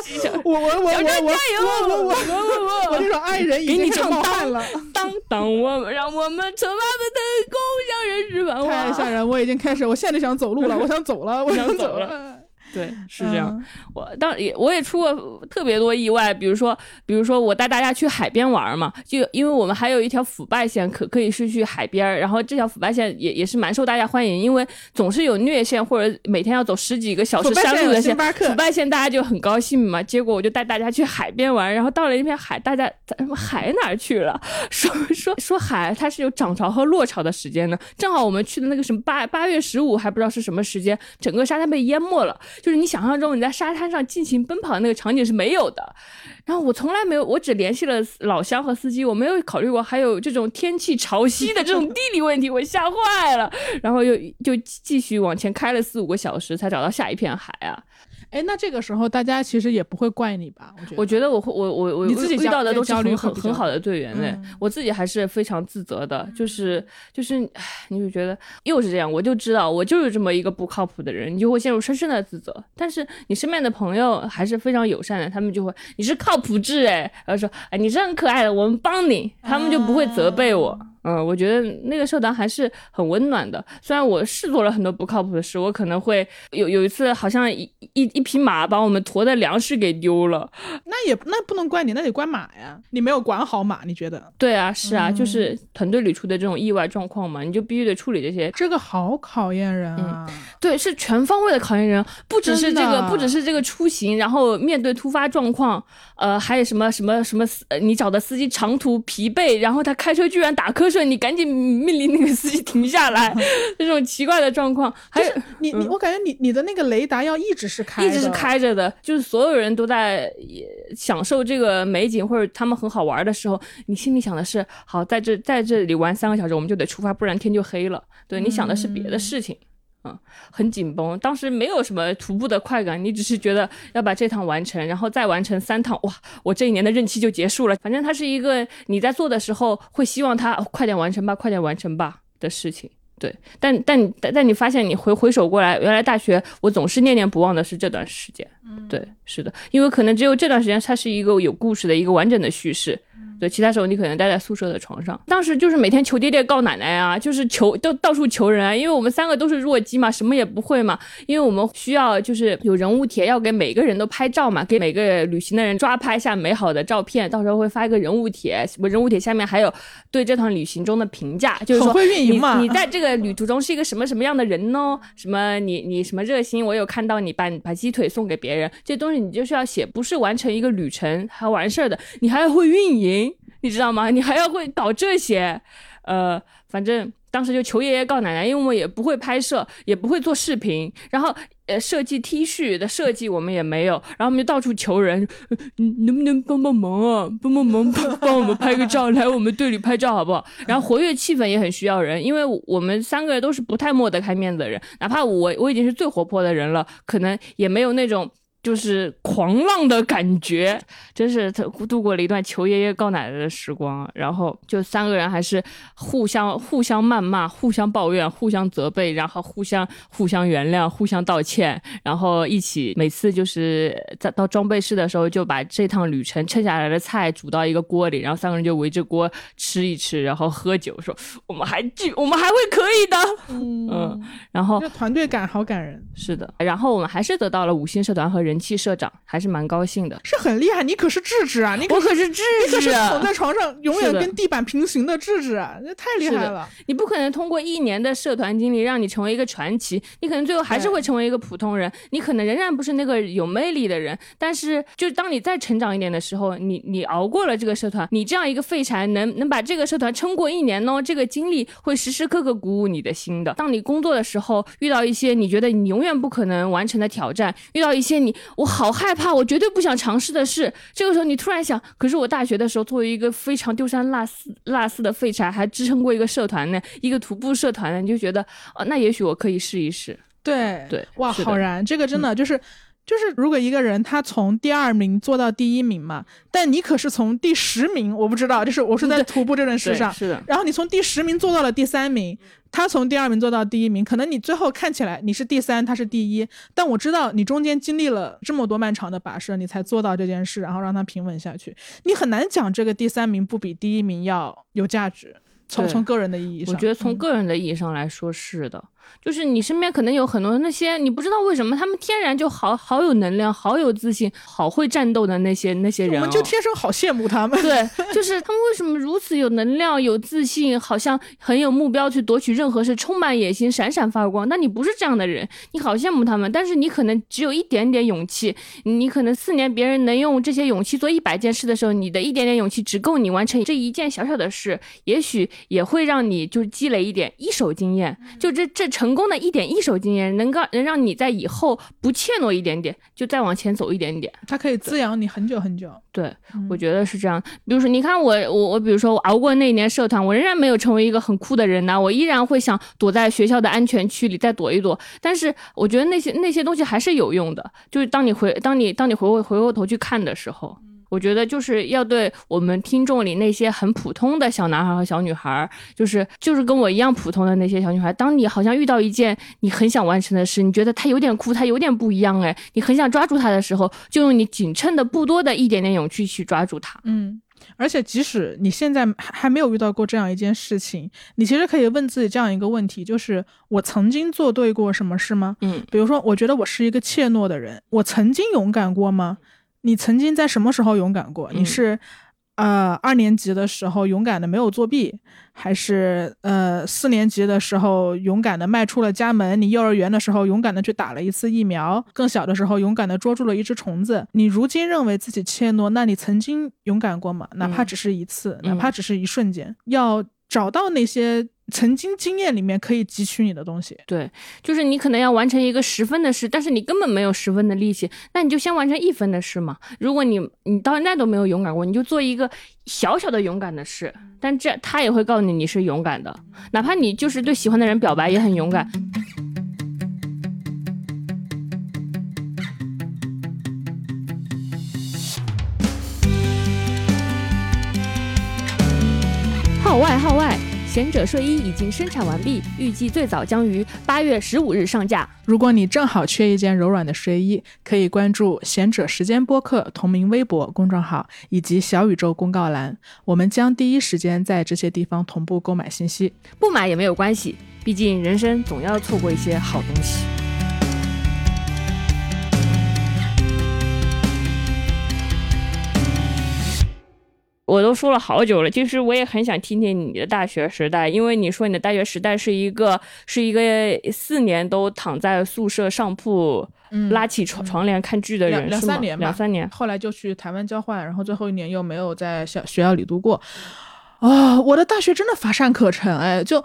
Speaker 2: 我我我我我我我我我这种爱人已经唱淡了。
Speaker 1: 当当我们让我们策划的成功，让人失望。
Speaker 2: 太吓人！我已经开始，我现在就想走路了，我想走了，我想走了。
Speaker 1: 对，是这样。我当也我也出过特别多意外，比如说，比如说我带大家去海边玩嘛，就因为我们还有一条腐败线，可可以是去海边，然后这条腐败线也也是蛮受大家欢迎，因为总是有虐线或者每天要走十几个小时山路的线，腐败线大家就很高兴嘛。结果我就带大家去海边玩，然后到了一片海，大家什么海哪去了？<laughs> 说说说海它是有涨潮和落潮的时间的，正好我们去的那个什么八八月十五还不知道是什么时间，整个沙滩被淹没了。就是你想象中你在沙滩上尽情奔跑的那个场景是没有的，然后我从来没有，我只联系了老乡和司机，我没有考虑过还有这种天气潮汐的这种地理问题，我吓坏了，然后又就继续往前开了四五个小时才找到下一片海啊。
Speaker 2: 哎，那这个时候大家其实也不会怪你吧？我觉得，
Speaker 1: 我觉得我会，我我我
Speaker 2: 你自己
Speaker 1: 遇到的都是
Speaker 2: 很
Speaker 1: 很很好的队员嘞，我自己还是非常自责的，就是就是，唉，你就觉得又是这样，我就知道我就是这么一个不靠谱的人，你就会陷入深深的自责。但是你身边的朋友还是非常友善的，他们就会你是靠谱制哎，然后说哎你是很可爱的，我们帮你，他们就不会责备我。嗯，我觉得那个社团还是很温暖的。虽然我是做了很多不靠谱的事，我可能会有有一次，好像一一一匹马把我们驮的粮食给丢了。
Speaker 2: 那也那不能怪你，那得怪马呀，你没有管好马。你觉得？
Speaker 1: 对啊，是啊，就是团队里出的这种意外状况嘛，你就必须得处理这些。
Speaker 2: 这个好考验人啊。
Speaker 1: 对，是全方位的考验人，不只是这个，不只是这个出行，然后面对突发状况，呃，还有什么什么什么，你找的司机长途疲惫，然后他开车居然打瞌睡。你赶紧命令那个司机停下来，<laughs> 这种奇怪的状况，还
Speaker 2: 有你你，我感觉你你的那个雷达要一直是开，
Speaker 1: 一直是开着的，就是所有人都在享受这个美景或者他们很好玩的时候，你心里想的是好在这在这里玩三个小时，我们就得出发，不然天就黑了。对你想的是别的事情。嗯，嗯很紧绷，当时没有什么徒步的快感，你只是觉得要把这趟完成，然后再完成三趟，哇，我这一年的任期就结束了。反正它是一个你在做的时候会希望它快点完成吧，快点完成吧的事情。对，但但但但你发现你回回首过来，原来大学我总是念念不忘的是这段时间。嗯，对，是的，因为可能只有这段时间它是一个有故事的一个完整的叙事。对，其他时候你可能待在宿舍的床上。当时就是每天求爹爹告奶奶啊，就是求都到处求人啊，因为我们三个都是弱鸡嘛，什么也不会嘛。因为我们需要就是有人物帖，要给每个人都拍照嘛，给每个旅行的人抓拍下美好的照片，到时候会发一个人物帖，人物帖下面还有对这趟旅行中的评价，就是说 <laughs> 你你在这个旅途中是一个什么什么样的人呢？什么你你什么热心？我有看到你把把鸡腿送给别人，这东西你就是要写，不是完成一个旅程还完事儿的，你还要会运营。你知道吗？你还要会搞这些，呃，反正当时就求爷爷告奶奶，因为我们也不会拍摄，也不会做视频，然后呃，设计 T 恤的设计我们也没有，然后我们就到处求人，能不能帮帮忙啊？帮帮忙，帮帮我们拍个照，来我们队里拍照好不好？然后活跃气氛也很需要人，因为我们三个人都是不太抹得开面子的人，哪怕我我已经是最活泼的人了，可能也没有那种。就是狂浪的感觉，真是他度过了一段求爷爷告奶奶的时光。然后就三个人还是互相互相谩骂、互相抱怨、互相责备，然后互相互相原谅、互相道歉，然后一起每次就是在到装备室的时候，就把这趟旅程剩下来的菜煮到一个锅里，然后三个人就围着锅吃一吃，然后喝酒，说我们还聚 <laughs> 我们还会可以的。嗯，然后
Speaker 2: 团队感好感人。
Speaker 1: 是的，然后我们还是得到了五星社团和人。人气社长还是蛮高兴的，
Speaker 2: 是很厉害。你可是智智啊，你
Speaker 1: 我可是智智，
Speaker 2: 你可是躺在床上永远跟地板平行的智智啊，那太厉害了。
Speaker 1: 你不可能通过一年的社团经历让你成为一个传奇，你可能最后还是会成为一个普通人。你可能仍然不是那个有魅力的人，但是就当你再成长一点的时候，你你熬过了这个社团，你这样一个废柴能能把这个社团撑过一年呢？这个经历会时时刻刻鼓舞你的心的。当你工作的时候遇到一些你觉得你永远不可能完成的挑战，遇到一些你。我好害怕，我绝对不想尝试的事。这个时候你突然想，可是我大学的时候作为一个非常丢三落四、落四的废柴，还支撑过一个社团呢，一个徒步社团呢，你就觉得，哦，那也许我可以试一试。
Speaker 2: 对
Speaker 1: 对，
Speaker 2: 哇，好燃！这个真的就是。就是，如果一个人他从第二名做到第一名嘛，但你可是从第十名，我不知道，就是我是在徒步这件事上，
Speaker 1: 是的。
Speaker 2: 然后你从第十名做到了第三名，他从第二名做到第一名，可能你最后看起来你是第三，他是第一，但我知道你中间经历了这么多漫长的跋涉，你才做到这件事，然后让他平稳下去。你很难讲这个第三名不比第一名要有价值。从从个人的意义上，
Speaker 1: 我觉得从个人的意义上来说是的。就是你身边可能有很多那些你不知道为什么他们天然就好好有能量、好有自信、好会战斗的那些那些人，我
Speaker 2: 们就天生好羡慕他们。
Speaker 1: 对，就是他们为什么如此有能量、有自信，好像很有目标去夺取任何事，充满野心、闪闪发光。那你不是这样的人，你好羡慕他们，但是你可能只有一点点勇气。你可能四年别人能用这些勇气做一百件事的时候，你的一点点勇气只够你完成这一件小小的事，也许也会让你就积累一点一手经验。就这这。成功的一点一手经验，能够能让你在以后不怯懦一点点，就再往前走一点点，
Speaker 2: 它可以滋养你很久很久。
Speaker 1: 对，我觉得是这样。比如说，你看我我我，比如说我熬过那一年社团，我仍然没有成为一个很酷的人呢，我依然会想躲在学校的安全区里再躲一躲。但是我觉得那些那些东西还是有用的，就是当你回当你当你回过回过头去看的时候。我觉得就是要对我们听众里那些很普通的小男孩和小女孩，就是就是跟我一样普通的那些小女孩，当你好像遇到一件你很想完成的事，你觉得它有点酷，它有点不一样，哎，你很想抓住它的时候，就用你仅剩的不多的一点点勇气去抓住它。
Speaker 2: 嗯，而且即使你现在还没有遇到过这样一件事情，你其实可以问自己这样一个问题：就是我曾经做对过什么事吗？
Speaker 1: 嗯，
Speaker 2: 比如说，我觉得我是一个怯懦的人，我曾经勇敢过吗？你曾经在什么时候勇敢过？你是，呃，二年级的时候勇敢的没有作弊，还是呃四年级的时候勇敢的迈出了家门？你幼儿园的时候勇敢的去打了一次疫苗，更小的时候勇敢的捉住了一只虫子？你如今认为自己怯懦，那你曾经勇敢过吗？哪怕只是一次，哪怕只是一瞬间，要找到那些。曾经经验里面可以汲取你的东西，
Speaker 1: 对，就是你可能要完成一个十分的事，但是你根本没有十分的力气，那你就先完成一分的事嘛。如果你你到现在都没有勇敢过，你就做一个小小的勇敢的事，但这他也会告诉你你是勇敢的，哪怕你就是对喜欢的人表白也很勇敢。号外号外！贤者睡衣已经生产完毕，预计最早将于八月十五日上架。
Speaker 2: 如果你正好缺一件柔软的睡衣，可以关注贤者时间播客同名微博公众号以及小宇宙公告栏，我们将第一时间在这些地方同步购买信息。
Speaker 1: 不买也没有关系，毕竟人生总要错过一些好东西。我都说了好久了，其实我也很想听听你的大学时代，因为你说你的大学时代是一个是一个四年都躺在宿舍上铺，拉起床床帘看剧的人，
Speaker 2: 两三年吧，
Speaker 1: 两三年，
Speaker 2: 后来就去台湾交换，然后最后一年又没有在校学校里度过。啊，我的大学真的乏善可陈，哎，就。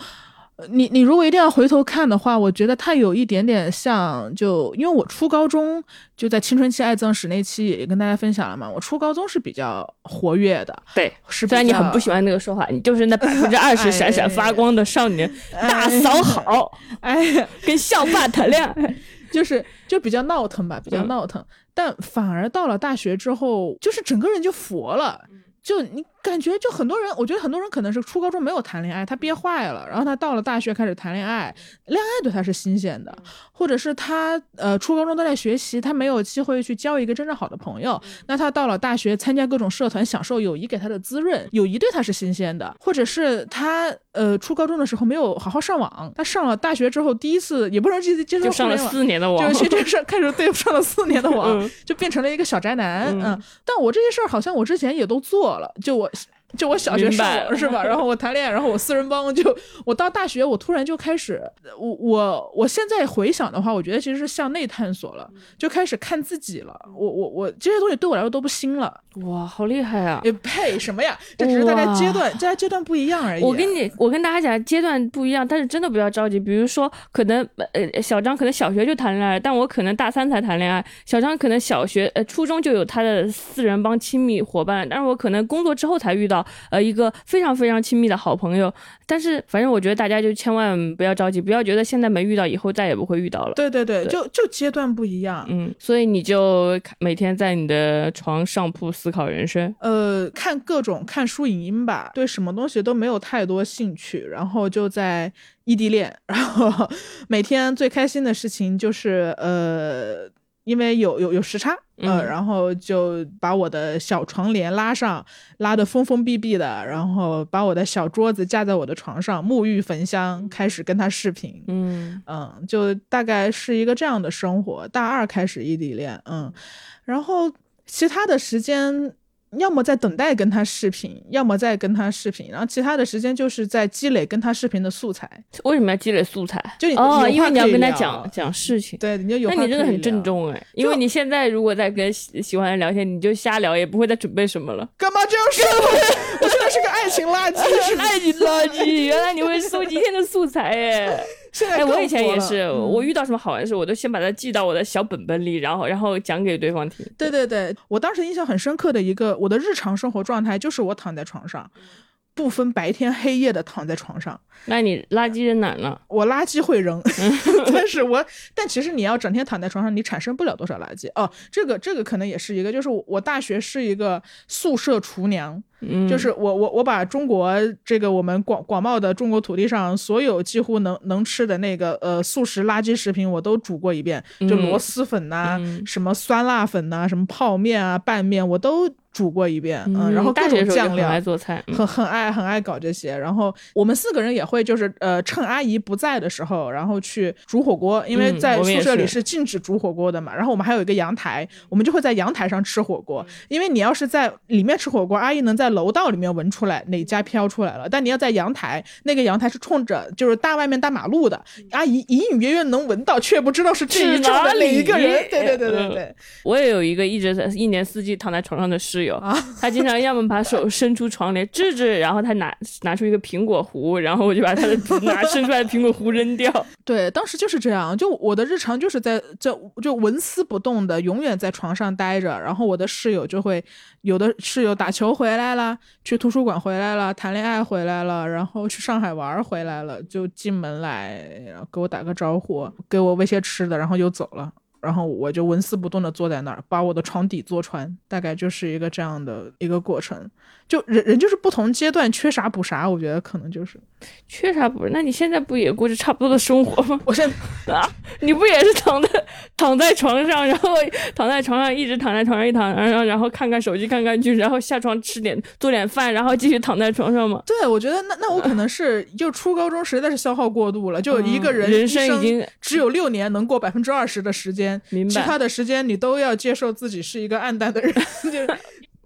Speaker 2: 你你如果一定要回头看的话，我觉得它有一点点像，就因为我初高中就在青春期爱憎史那期也跟大家分享了嘛，我初高中是比较活跃的，
Speaker 1: 对，是虽然你很不喜欢那个说法，你就是那百分之二十闪闪发光的少年，<laughs> 大嫂好，<laughs>
Speaker 2: 哎，
Speaker 1: 跟校霸谈恋爱，<laughs>
Speaker 2: 就是就比较闹腾吧，比较闹腾，但反而到了大学之后，就是整个人就佛了。就你感觉，就很多人，我觉得很多人可能是初高中没有谈恋爱，他憋坏了，然后他到了大学开始谈恋爱，恋爱对他是新鲜的，或者是他呃初高中都在学习，他没有机会去交一个真正好的朋友，那他到了大学参加各种社团，享受友谊给他的滋润，友谊对他是新鲜的，或者是他呃初高中的时候没有好好上网，他上了大学之后第一次也不能接接受
Speaker 1: 上了四年的网，
Speaker 2: 就这事 <laughs> 开始对上了四年的网，就变成了一个小宅男，嗯，但我这些事儿好像我之前也都做。了，就我。就我小学上网是吧？<laughs> 然后我谈恋爱，然后我四人帮。就我到大学，我突然就开始，我我我现在回想的话，我觉得其实是向内探索了，就开始看自己了。我我我这些东西对我来说都不新了。
Speaker 1: 哇，好厉害啊！
Speaker 2: 也配什么呀？这只是大家阶段，大家阶段不一样而已。
Speaker 1: 我跟你，我跟大家讲，阶段不一样，但是真的不要着急。比如说，可能呃，小张可能小学就谈恋爱，但我可能大三才谈恋爱。小张可能小学呃初中就有他的四人帮亲密伙伴，但是我可能工作之后才遇到呃一个。非常非常亲密的好朋友，但是反正我觉得大家就千万不要着急，不要觉得现在没遇到，以后再也不会遇到了。
Speaker 2: 对对对，就就阶段不一样，
Speaker 1: 嗯，所以你就每天在你的床上铺思考人生，
Speaker 2: 呃，看各种看书影音吧，对什么东西都没有太多兴趣，然后就在异地恋，然后每天最开心的事情就是呃。因为有有有时差，嗯，然后就把我的小床帘拉上，拉得封封闭闭的，然后把我的小桌子架在我的床上，沐浴焚香，开始跟他视频，
Speaker 1: 嗯
Speaker 2: 嗯，就大概是一个这样的生活。大二开始异地恋，嗯，然后其他的时间。要么在等待跟他视频，要么在跟他视频，然后其他的时间就是在积累跟他视频的素材。
Speaker 1: 为什么要积累素材？
Speaker 2: 就
Speaker 1: 哦，因为你要跟他讲讲事情。
Speaker 2: 对，你就有。
Speaker 1: 那你真的很郑重哎，因为你现在如果在跟喜喜欢的人聊天，你就瞎聊，也不会再准备什么了。
Speaker 2: 干嘛这样说？我现在是个爱情垃圾，
Speaker 1: 是 <laughs> 爱情垃圾。原来你会搜集天的素材哎。
Speaker 2: 哎，
Speaker 1: 我以前也是，我遇到什么好玩的事，我都先把它记到我的小本本里，然后然后讲给对方听。
Speaker 2: 对对对，我当时印象很深刻的一个我的日常生活状态，就是我躺在床上。不分白天黑夜的躺在床上，
Speaker 1: 那你垃圾扔哪呢？
Speaker 2: 我垃圾会扔，<laughs> <laughs> 但是我但其实你要整天躺在床上，你产生不了多少垃圾哦。这个这个可能也是一个，就是我大学是一个宿舍厨娘，就是我我我把中国这个我们广广袤的中国土地上所有几乎能能吃的那个呃素食垃圾食品我都煮过一遍，就螺蛳粉呐，什么酸辣粉呐，什么泡面啊拌面我都。煮过一遍，嗯，然后各种酱料，
Speaker 1: 很爱做菜，
Speaker 2: 很很爱很爱搞这些。然后我们四个人也会，就是呃，趁阿姨不在的时候，然后去煮火锅，因为在宿舍里是禁止煮火锅的嘛。然后我们还有一个阳台，我们就会在阳台上吃火锅。因为你要是在里面吃火锅，阿姨能在楼道里面闻出来哪家飘出来了。但你要在阳台，那个阳台是冲着就是大外面大马路的，阿姨隐隐约约能闻到，却不知道是这一桌的哪一个人。对对对对对，
Speaker 1: 我也有一个一直在一年四季躺在床上的室友。有啊，他经常要么把手伸出床帘治治，然后他拿拿出一个苹果核，然后我就把他的 <laughs> 拿伸出来的苹果核扔掉。
Speaker 2: 对，当时就是这样，就我的日常就是在这就纹丝不动的，永远在床上待着。然后我的室友就会有的室友打球回来了，去图书馆回来了，谈恋爱回来了，然后去上海玩回来了，就进门来，然后给我打个招呼，给我喂些吃的，然后就走了。然后我就纹丝不动的坐在那儿，把我的床底坐穿，大概就是一个这样的一个过程。就人人就是不同阶段缺啥补啥，我觉得可能就是
Speaker 1: 缺啥补？那你现在不也过着差不多的生活吗？
Speaker 2: 我现在 <laughs>
Speaker 1: 啊，你不也是躺在躺在床上，然后躺在床上一直躺在床上一躺，然后然后看看手机看看剧，然后下床吃点做点饭，然后继续躺在床上吗？<laughs>
Speaker 2: 对，我觉得那那我可能是 <laughs> 就初高中实在是消耗过度了，就一个人
Speaker 1: 嗯人生已经
Speaker 2: 只有六年能过百分之二十的时间，
Speaker 1: 明白
Speaker 2: 其他的时间你都要接受自己是一个暗淡的人，<laughs> 就是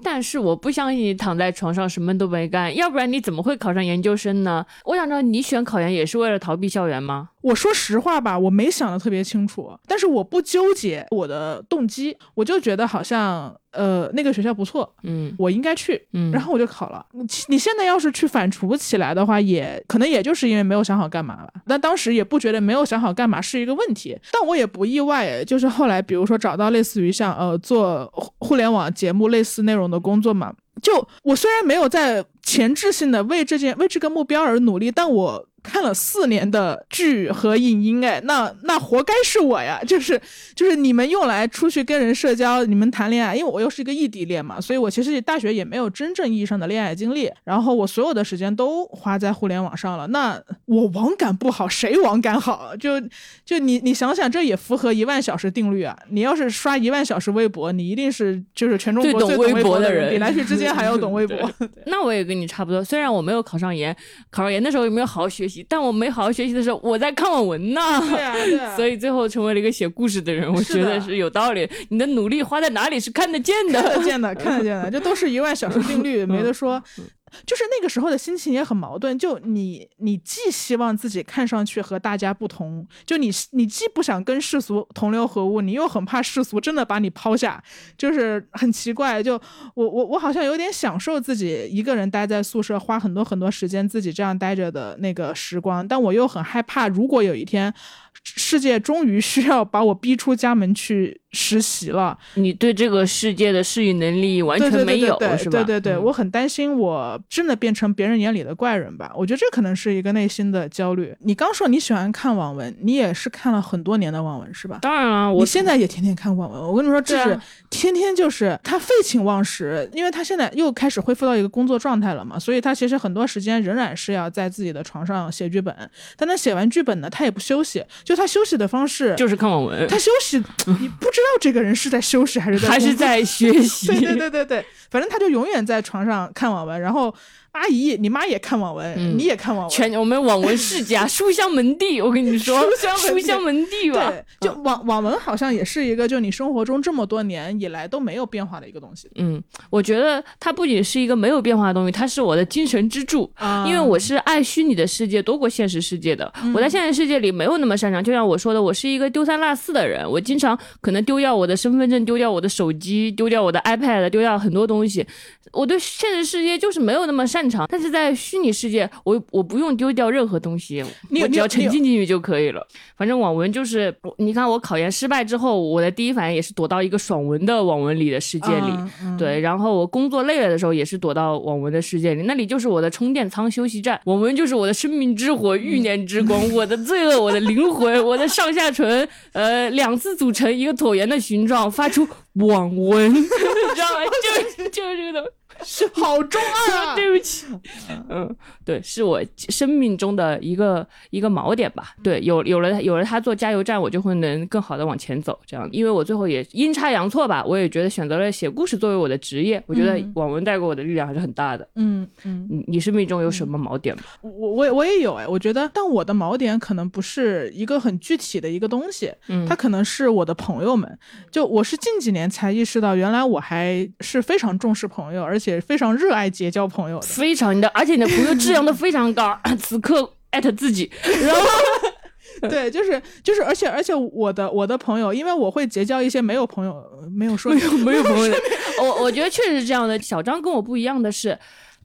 Speaker 1: 但是我不相信你躺在床上什么都没干，要不然你怎么会考上研究生呢？我想知道你选考研也是为了逃避校园吗？
Speaker 2: 我说实话吧，我没想的特别清楚，但是我不纠结我的动机，我就觉得好像呃那个学校不错，
Speaker 1: 嗯
Speaker 2: 我应该去，
Speaker 1: 嗯，
Speaker 2: 然后我就考了。你你现在要是去反刍起来的话，也可能也就是因为没有想好干嘛吧。但当时也不觉得没有想好干嘛是一个问题，但我也不意外，就是后来比如说找到类似于像呃做互互联网节目类似内容的工作嘛，就我虽然没有在前置性的为这件为这个目标而努力，但我。看了四年的剧和影音，哎，那那活该是我呀！<laughs> 就是就是你们用来出去跟人社交，你们谈恋爱，因为我又是一个异地恋嘛，所以我其实大学也没有真正意义上的恋爱经历。然后我所有的时间都花在互联网上了，那我网感不好，谁网感好？就就你你想想，这也符合一万小时定律啊！你要是刷一万小时微博，你一定是就是全中国
Speaker 1: 最懂微博的人，
Speaker 2: 比来去之间还要懂 <laughs> 微博。
Speaker 1: 那我也跟你差不多，虽然我没有考上研，考上研的时候也没有好好学习，但我没好好学习的时候，我在看网文呢。
Speaker 2: 对啊，对啊。<laughs>
Speaker 1: 所以最后成为了一个写故事的人，我觉得是有道理。你的努力花在哪里是看得见的
Speaker 2: 看得。见的，看得见的，这都是一万小时定律，<laughs> 没得说。就是那个时候的心情也很矛盾，就你你既希望自己看上去和大家不同，就你你既不想跟世俗同流合污，你又很怕世俗真的把你抛下，就是很奇怪。就我我我好像有点享受自己一个人待在宿舍，花很多很多时间自己这样待着的那个时光，但我又很害怕，如果有一天世界终于需要把我逼出家门去实习了。
Speaker 1: 你对这个世界的适应能力完全没有，
Speaker 2: 对对对对
Speaker 1: 是吧？
Speaker 2: 对对对，
Speaker 1: 嗯
Speaker 2: 我很担心我真的变成别人眼里的怪人吧。我觉得这可能是一个内心的焦虑。你刚说你喜欢看网文，你也是看了很多年的网文是吧？
Speaker 1: 当然了，我
Speaker 2: 你现在也天天看网文，我跟你说，这是
Speaker 1: 啊
Speaker 2: 天天就是他废寝忘食，因为他现在又开始恢复到一个工作状态了嘛，所以他其实很多时间仍然是要在自己的床上写剧本。但他写完剧本呢，他也不休息，就他休息的方式，
Speaker 1: 就是看网文，
Speaker 2: 他休息，<laughs> 你不知道这个人是在休息还是在
Speaker 1: 还是在学习。<laughs>
Speaker 2: 对对对对对，反正他就永远在床上看网文，然后阿姨，你妈也看网文，
Speaker 1: 嗯
Speaker 2: 你也看网文，
Speaker 1: 全我们网文世家，<laughs> 书香门第，我跟你说，
Speaker 2: 书香门第
Speaker 1: 书香门第吧。
Speaker 2: 对，就网网文好像也是一个，就你生活中这么多年以来都没有变化的一个东西
Speaker 1: 嗯，我觉得它不仅是一个没有变化的东西，它是我的精神支柱。
Speaker 2: 啊
Speaker 1: 因为我是爱虚拟的世界多过现实世界的，我在现实世界里没有那么擅长。就像我说的，我是一个丢三落四的人，我经常可能丢掉我的身份证，丢掉我的手机，丢掉我的 iPad，丢掉很多东西。我对现实世界就是没有那么擅长，但是在虚拟世界，我我不用丢掉任何东西，我只要沉浸进去就可以了。反正网文就是，你看我考研失败之后，我的第一反应也是躲到一个爽文的网文里的世界里。
Speaker 2: 嗯嗯
Speaker 1: 对，然后我工作累了的时候，也是躲到网文的世界里，那里就是我的充电仓、休息站。网文就是我的生命之火、欲念之光，<laughs> 我的罪恶、我的灵魂、<laughs> 我的上下唇，呃，两次组成一个椭圆的形状，发出网文，<laughs> 你知道吗？就是就是这个东西。<laughs>
Speaker 2: 好中二啊！<laughs>
Speaker 1: 对不起，嗯，对，是我生命中的一个一个锚点吧。对，有有了有了它做加油站，我就会能更好的往前走。这样，因为我最后也阴差阳错吧，我也觉得选择了写故事作为我的职业，我觉得
Speaker 2: 嗯
Speaker 1: 网文带给我的力量还是很大的。
Speaker 2: 嗯嗯，
Speaker 1: 你你生命中有什么锚点吗？
Speaker 2: 我我也我也有哎，我觉得，但我的锚点可能不是一个很具体的一个东西，
Speaker 1: 嗯
Speaker 2: 它可能是我的朋友们。就我是近几年才意识到，原来我还是非常重视朋友，而且非常热爱结交朋友的。
Speaker 1: 非常的，而且你的朋友质量都非常高。<clears throat> 此刻艾特自己，然后
Speaker 2: 对，就是就是，而且而且我的我的朋友，因为我会结交一些没有朋友没有说
Speaker 1: 没有没有朋友的，<laughs> 我我觉得确实是这样的。小张跟我不一样的是，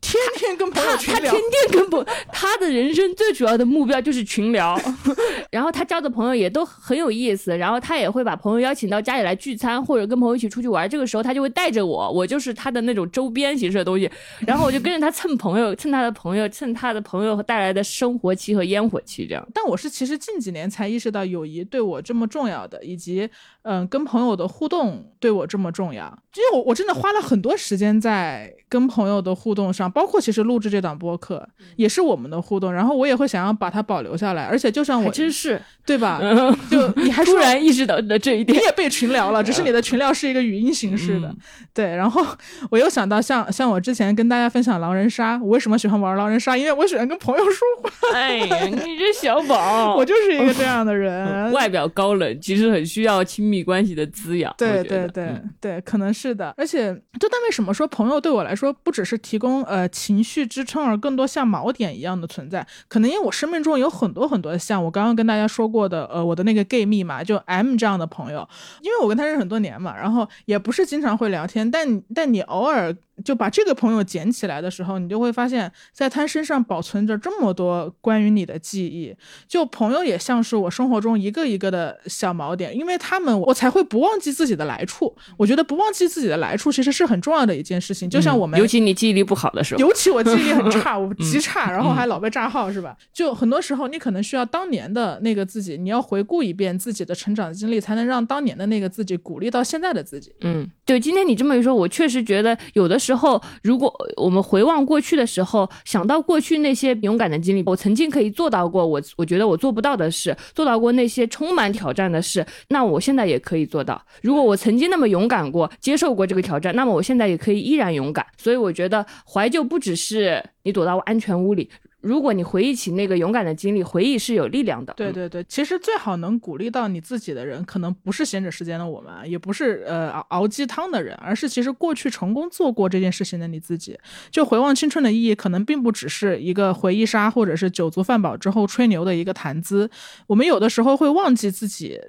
Speaker 2: 天天跟朋友
Speaker 1: 他
Speaker 2: 群聊
Speaker 1: 他天，天跟朋，他的人生最主要的目标就是群聊，<laughs> 然后他交的朋友也都很有意思，然后他也会把朋友邀请到家里来聚餐，或者跟朋友一起出去玩。这个时候他就会带着我，我就是他的那种周边形式的东西，<laughs> 然后我就跟着他蹭朋友，蹭他的朋友，蹭他的朋友带来的生活气和烟火气，这样。
Speaker 2: 但我是其实近几年才意识到友谊对我这么重要的，以及嗯，跟朋友的互动对我这么重要，因为我我真的花了很多时间在跟朋友的互动上，包括其实录制这档播客也是我们的互动，然后我也会想要把它保留下来，而且就像我
Speaker 1: 真是
Speaker 2: 对吧？<laughs> 就你还
Speaker 1: 突然意识到的这一点，
Speaker 2: 你也被群聊了，只是你的群聊是一个语音形式的，对。然后我又想到，像像我之前跟大家分享狼人杀，我为什么喜欢玩狼人杀？因为我喜欢跟朋友说话。<laughs>
Speaker 1: 哎呀，你这小宝，<laughs>
Speaker 2: 我就是一个这样的人，
Speaker 1: 外表高冷，其实很需要亲密关系的滋养。
Speaker 2: 对对对对，可能是的。而且，就但为什么说朋友对我来说不只是提供呃情绪支撑，而更多像锚点一样的存在？可能因为我生命中有很多很多像我刚刚跟大家说过的，呃，我的那个 gay 密码就 M 这样的朋友，因为我跟他认识很多年嘛，然后也不是经常会聊天，但但你偶尔。就把这个朋友捡起来的时候，你就会发现，在他身上保存着这么多关于你的记忆。就朋友也像是我生活中一个一个的小锚点，因为他们我才会不忘记自己的来处。我觉得不忘记自己的来处其实是很重要的一件事情。就像我们，
Speaker 1: 尤其你记忆力不好的时候，
Speaker 2: 尤其我记忆力很差，<laughs> 我极差，然后还老被炸号，是吧？就很多时候你可能需要当年的那个自己，你要回顾一遍自己的成长经历，才能让当年的那个自己鼓励到现在的自己。
Speaker 1: 嗯，对，今天你这么一说，我确实觉得有的时候，之后如果我们回望过去的时候，想到过去那些勇敢的经历，我曾经可以做到过，我我觉得我做不到的事，做到过那些充满挑战的事，那我现在也可以做到。如果我曾经那么勇敢过，接受过这个挑战，那么我现在也可以依然勇敢。所以我觉得怀旧不只是你躲到安全屋里。如果你回忆起那个勇敢的经历，回忆是有力量的。
Speaker 2: 对对对，其实最好能鼓励到你自己的人，可能不是闲着时间的我们，也不是呃熬熬鸡汤的人，而是其实过去成功做过这件事情的你自己。就回望青春的意义，可能并不只是一个回忆杀，或者是酒足饭饱之后吹牛的一个谈资。我们有的时候会忘记自己。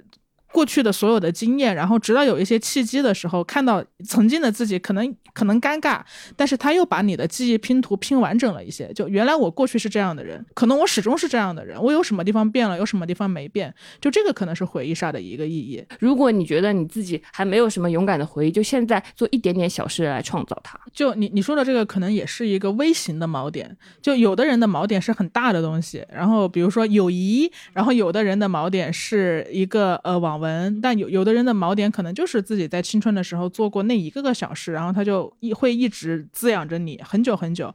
Speaker 2: 过去的所有的经验，然后直到有一些契机的时候，看到曾经的自己，可能可能尴尬，但是他又把你的记忆拼图拼完整了一些。就原来我过去是这样的人，可能我始终是这样的人，我有什么地方变了，有什么地方没变，就这个可能是回忆杀的一个意义。
Speaker 1: 如果你觉得你自己还没有什么勇敢的回忆，就现在做一点点小事来创造它。
Speaker 2: 就你你说的这个，可能也是一个微型的锚点。就有的人的锚点是很大的东西，然后比如说友谊，然后有的人的锚点是一个呃网。文，但有有的人的锚点可能就是自己在青春的时候做过那一个个小事，然后他就一会一直滋养着你很久很久。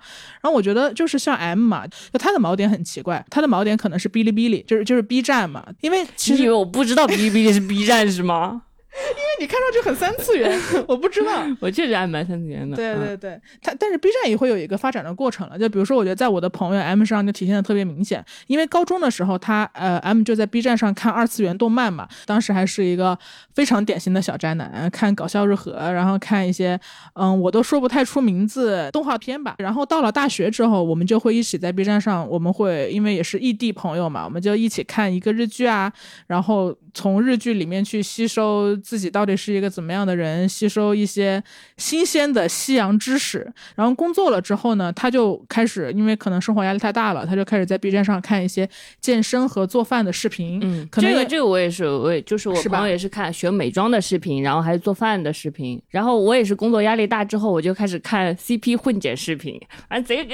Speaker 2: 然后我觉得就是像 M 嘛，就他的锚点很奇怪，他的锚点可能是哔哩哔哩，就是就是 B 站嘛，因为其实
Speaker 1: 因为我不知道哔哩哔哩是 B 站是吗？
Speaker 2: 因 <laughs> 为你看上去很三次元，<laughs> 我不知道，
Speaker 1: 我确实还蛮三次元的。
Speaker 2: 对对对，它但是 B 站也会有一个发展的过程了。就比如说，我觉得在我的朋友 M 上就体现的特别明显。因为高中的时候，他呃 M 就在 B 站上看二次元动漫嘛，当时还是一个非常典型的小宅男，看搞笑日和，然后看一些嗯我都说不太出名字动画片吧。然后到了大学之后，我们就会一起在 B 站上，我们会因为也是异地朋友嘛，我们就一起看一个日剧啊，然后从日剧里面去吸收。自己到底是一个怎么样的人？吸收一些新鲜的西洋知识，然后工作了之后呢，他就开始，因为可能生活压力太大了，他就开始在 B 站上看一些健身和做饭的视频。
Speaker 1: 嗯，可能这个这个我也是，我也就是我朋友也是看学美妆的视频，然后还有做饭的视频。然后我也是工作压力大之后，我就开始看 CP 混剪视频，反正贼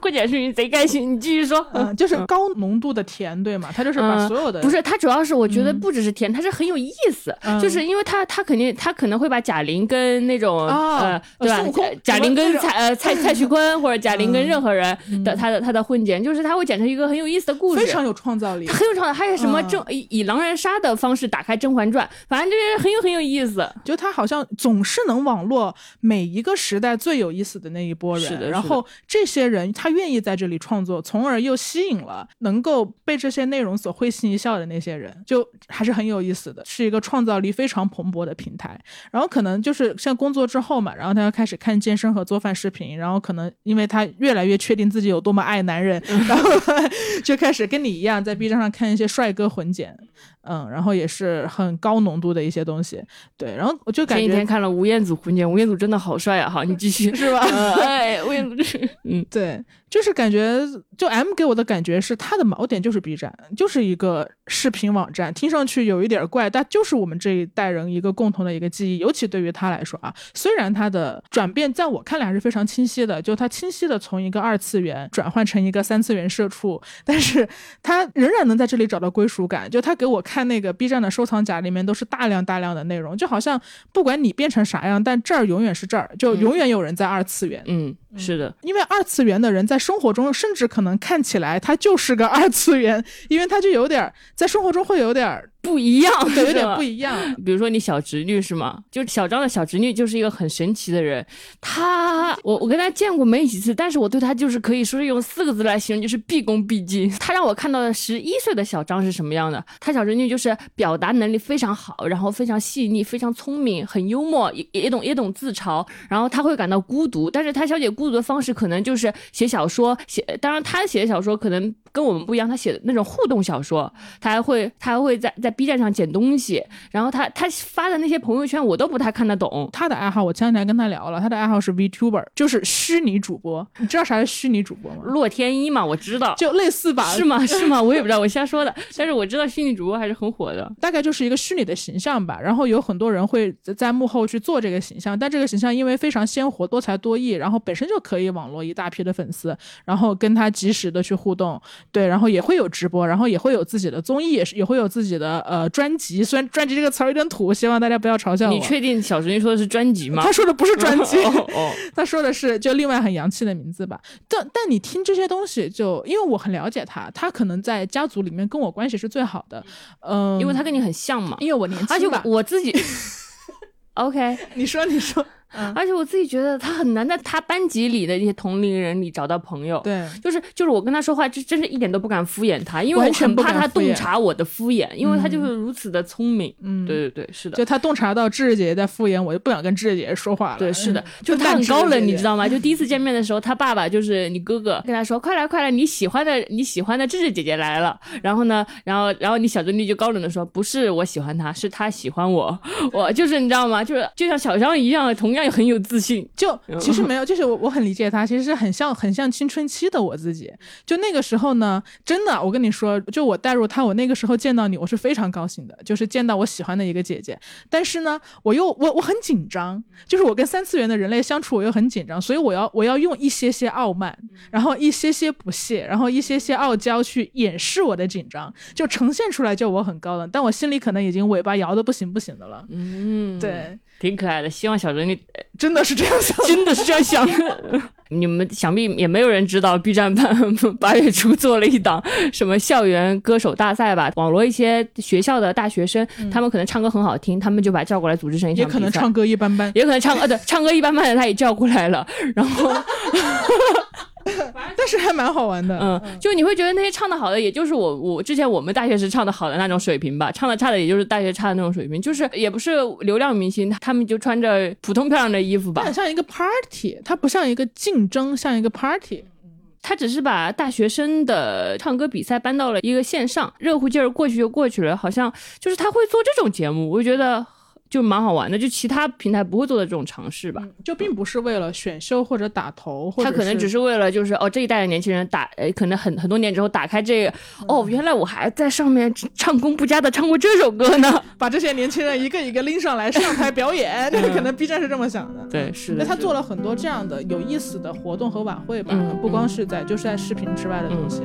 Speaker 1: 混剪视频贼开心。你继续说，
Speaker 2: 嗯，<laughs> 就是高浓度的甜，对吗？他就是把所有的
Speaker 1: 不是，他主要是我觉得不只是甜，他是很有意思，就。是因为他他肯定他可能会把贾玲跟那种呃对吧贾玲跟蔡呃蔡蔡徐坤或者贾玲跟任何人的他的他的混剪，就是他会剪成一个很有意思的故事，
Speaker 2: 非常有创造力，
Speaker 1: 很有创造。还有什么正以狼人杀的方式打开《甄嬛传》，反正就是很有很有意思。
Speaker 2: 就他好像总是能网络每一个时代最有意思的那一波人，然后这些人他愿意在这里创作，从而又吸引了能够被这些内容所会心一笑的那些人，就还是很有意思的，是一个创造力。非常蓬播的平台，然后可能就是像工作之后嘛，然后他要开始看健身和做饭视频，然后可能因为他越来越确定自己有多么爱男人，然后 <laughs> 就开始跟你一样在 B 站上看一些帅哥混剪。嗯，然后也是很高浓度的一些东西，对，然后我就感觉
Speaker 1: 前几天看了吴彦祖婚检，吴彦祖真的好帅啊！好，你继续 <laughs>
Speaker 2: 是吧？<laughs>
Speaker 1: 哎，吴彦祖是，嗯，<laughs>
Speaker 2: 对，就是感觉，就 M 给我的感觉是他的锚点就是 B 站，就是一个视频网站，听上去有一点怪，但就是我们这一代人一个共同的一个记忆，尤其对于他来说啊，虽然他的转变在我看来还是非常清晰的，就他清晰的从一个二次元转换成一个三次元社畜，但是他仍然能在这里找到归属感，就他给我。看那个 B 站的收藏夹里面都是大量大量的内容，就好像不管你变成啥样，但这儿永远是这儿，就永远有人在二次元。
Speaker 1: 嗯，是的，
Speaker 2: 因为二次元的人在生活中甚至可能看起来他就是个二次元，<laughs> 因为他就有点在生活中会有点
Speaker 1: 不一样，<laughs>
Speaker 2: 对，有点不一样。<laughs>
Speaker 1: 比如说你小侄女是吗？就小张的小侄女就是一个很神奇的人，她我我跟她见过没几次，但是我对她就是可以说是用四个字来形容，就是毕恭毕敬。她让我看到的十一岁的小张是什么样的？她小侄女就是表达能力非常好，然后非常细腻，非常聪明，很幽默，也也懂也懂自嘲。然后她会感到孤独，但是她消解孤独的方式可能就是写小说，写当然他写的小说可能跟我们不一样，他写的那种互动小说，他还会他还会在在 B 站上捡东西，然后他他发的那些朋友圈我都不太看得懂。
Speaker 2: 他的爱好，我前两天跟他聊了，他的爱好是 VTuber，就是虚拟主播。你知道啥是虚拟主播吗？
Speaker 1: 洛天依嘛，我知道，
Speaker 2: 就类似吧？
Speaker 1: 是吗？是吗？我也不知道，我瞎说的。但是我知道虚拟主播还是很火的，
Speaker 2: 大概就是一个虚拟的形象吧。然后有很多人会在幕后去做这个形象，但这个形象因为非常鲜活、多才多艺，然后本身就可以网络一大批的粉丝，然后跟他及时的去互动，对，然后也会有直播，然后也会有自己的综艺，也是也会有自己的呃专辑。虽然专辑这个词儿有点土，希望大家不要嘲笑我。
Speaker 1: 你确定小侄女说的是专辑吗？
Speaker 2: 他说的不是专辑，
Speaker 1: 哦 <laughs>
Speaker 2: 他说的是就另外很洋气的名字吧。但但你听这些东西，就因为我很了解他，他可能在家族里面跟我关系是最好的，嗯，
Speaker 1: 因为他跟你很像嘛，
Speaker 2: 因为我年
Speaker 1: 而且
Speaker 2: 轻吧。
Speaker 1: 我自己，<laughs> OK，
Speaker 2: 你 <laughs> 说你说，
Speaker 1: 而且我自己觉得他很难在他班级里的一些同龄人里找到朋友。
Speaker 2: 对，
Speaker 1: 就是就是我跟他说话，这真是一点都不敢敷衍他，因为我很怕他洞察我的敷衍，因为他就是如此的聪明。
Speaker 2: 嗯，
Speaker 1: 对对对，是的。
Speaker 2: 就他洞察到智智姐姐在敷衍我，就不想跟智智姐姐说话了。
Speaker 1: 对，是的
Speaker 2: 嗯，
Speaker 1: 就他很高冷，你知道吗？就第一次见面的时候，他爸爸就是你哥哥，<laughs> 跟他说：“快来，快来，你喜欢的你喜欢的智智姐姐来了。<laughs> ”然后呢，然后然后你小侄女就高冷的说：“不是我喜欢她，是她喜欢我。”我就是你知道吗？就是就像小张一样，同样很有自信。
Speaker 2: 就其实没有，就是我我很理解他，其实是很像很像青春期的我自己。就那个时候呢，真的，我跟你说，就我带入他，我那个时候见到你，我是非常高兴的，就是见到我喜欢的一个姐姐。但是呢，我又我我很紧张，就是我跟三次元的人类相处，我又很紧张，所以我要我要用一些些傲慢，然后一些些不屑，然后一些些傲娇去掩饰我的紧张，就呈现出来就我很高冷，但我心里可能已经尾巴摇的不行不行的了。
Speaker 1: 嗯，，
Speaker 2: 对，
Speaker 1: 挺可爱的。希望小侄女
Speaker 2: 真的是这样想。<laughs>
Speaker 1: 真的是这样想的。<laughs> 你们想必也没有人知道，B 站八八月初做了一档什么校园歌手大赛吧？网罗一些学校的大学生，他们可能唱歌很好听，他们就把叫过来组织成一场
Speaker 2: 也。可能唱歌一般般，
Speaker 1: 也可能唱呃对，唱歌一般般的他也叫过来了，然后 <laughs> <laughs>
Speaker 2: 但是还蛮好玩的。
Speaker 1: 嗯，就你会觉得那些唱的好的，也就是我我之前我们大学时唱的好的那种水平吧，唱的差的也就是大学差的那种水平，就是也不是流量明星，他们就穿着普通漂亮的衣服吧
Speaker 2: 它很，像一个 party，它不像一个竞争，像一个 party。
Speaker 1: 他只是把大学生的唱歌比赛搬到了一个线上，热乎劲儿过去就过去了，好像就是他会做这种节目，我就觉得就蛮好玩的，就其他平台不会做的这种尝试吧。
Speaker 2: 就并不是为了选秀或者打头，或者
Speaker 1: 他可能只是为了就是哦这一代的年轻人打，呃，可能很很多年之后打开这个，哦，原来我还在上面唱功不佳的唱过这首歌呢。<laughs>
Speaker 2: 把这些年轻人一个一个拎上来上台表演，<laughs> 那可能 B 站是这么想的。
Speaker 1: 对，是的，
Speaker 2: 那他做了很多这样的有意思的活动和晚会吧，
Speaker 1: 嗯
Speaker 2: 不光是在就是在视频之外的东西。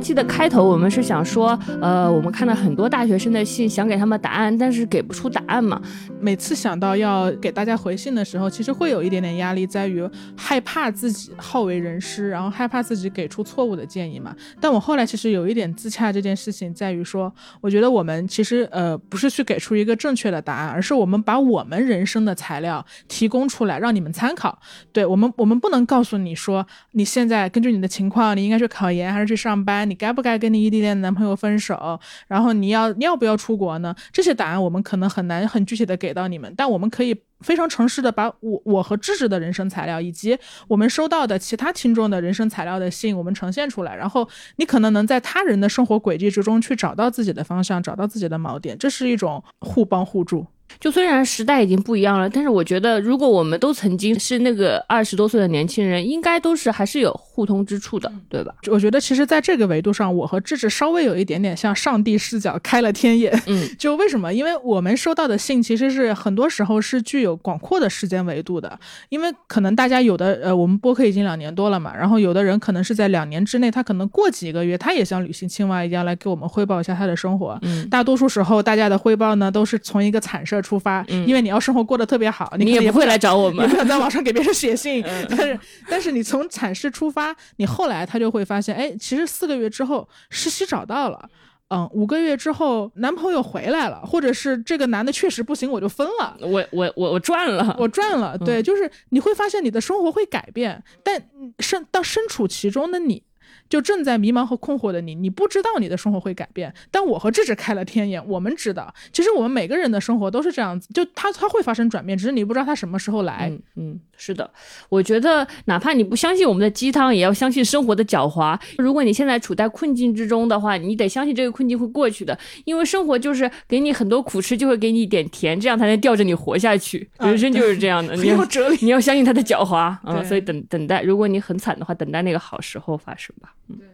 Speaker 1: 期的开头，我们是想说，呃，我们看到很多大学生的信，想给他们答案，但是给不出答案嘛。
Speaker 2: 每次想到要给大家回信的时候，其实会有一点点压力，在于害怕自己好为人师，然后害怕自己给出错误的建议嘛。但我后来其实有一点自洽，这件事情在于说，我觉得我们其实呃不是去给出一个正确的答案，而是我们把我们人生的材料提供出来，让你们参考。对我们，我们不能告诉你说，你现在根据你的情况，你应该去考研还是去上班，你该不该跟你异地恋男朋友分手，然后你要要不要出国呢？这些答案我们可能很难很具体的给到你们，但我们可以非常诚实的把我我和智智的人生材料，以及我们收到的其他听众的人生材料的信，我们呈现出来，然后你可能能在他人的生活轨迹之中去找到自己的方向，找到自己的锚点，这是一种互帮互助。
Speaker 1: 就虽然时代已经不一样了，但是我觉得，如果我们都曾经是那个二十多岁的年轻人，应该都是还是有互通之处的，对吧？
Speaker 2: 我觉得其实在这个维度上，我和智智稍微有一点点像上帝视角开了天眼。
Speaker 1: 嗯，<laughs>
Speaker 2: 就为什么？因为我们收到的信其实是很多时候是具有广阔的时间维度的，因为可能大家有的呃，我们播客已经两年多了嘛，然后有的人可能是在两年之内，他可能过几个月，他也像旅行青蛙一样来给我们汇报一下他的生活。
Speaker 1: 嗯，
Speaker 2: 大多数时候大家的汇报呢都是从一个惨设出发，因为你要生活过得特别好，
Speaker 1: 你也不会来找我们，<laughs>
Speaker 2: 不想在网上给别人写信。<laughs> <laughs> 但是，但是你从惨事出发，你后来他就会发现，哎，其实四个月之后实习找到了，嗯，五个月之后男朋友回来了，或者是这个男的确实不行，我就分了。
Speaker 1: 我我我我赚了，
Speaker 2: 我赚了。对，就是你会发现你的生活会改变，但身到身处其中的你。就正在迷茫和困惑的你，你不知道你的生活会改变，但我和智智开了天眼，我们知道，其实我们每个人的生活都是这样子，就他他会发生转变，只是你不知道他什么时候来。
Speaker 1: 嗯，是的，我觉得哪怕你不相信我们的鸡汤，也要相信生活的狡猾。如果你现在处在困境之中的话，你得相信这个困境会过去的，因为生活就是给你很多苦吃，就会给你一点甜，这样才能吊着你活下去。人生就是这样的，<laughs> 你要
Speaker 2: 哲理，
Speaker 1: 你要相信它的狡猾嗯。所以等等待，如果你很惨的话，等待那个好时候发生吧。对对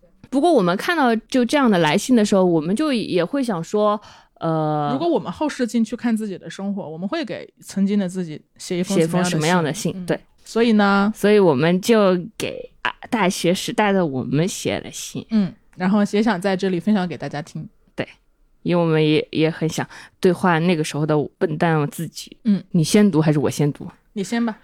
Speaker 1: 对。不过我们看到就这样的来信的时候，我们就也会想说，呃，
Speaker 2: 如果我们后视镜去看自己的生活，我们会给曾经的自己写一封
Speaker 1: 写一封什么样
Speaker 2: 的
Speaker 1: 信？对，
Speaker 2: 所以呢，
Speaker 1: 所以我们就给啊大学时代的我们写了信，
Speaker 2: 嗯，然后也想在这里分享给大家听。
Speaker 1: 对，因为我们也也很想对话那个时候的笨蛋我自己。
Speaker 2: 嗯，
Speaker 1: 你先读还是我先读？
Speaker 2: 你先吧，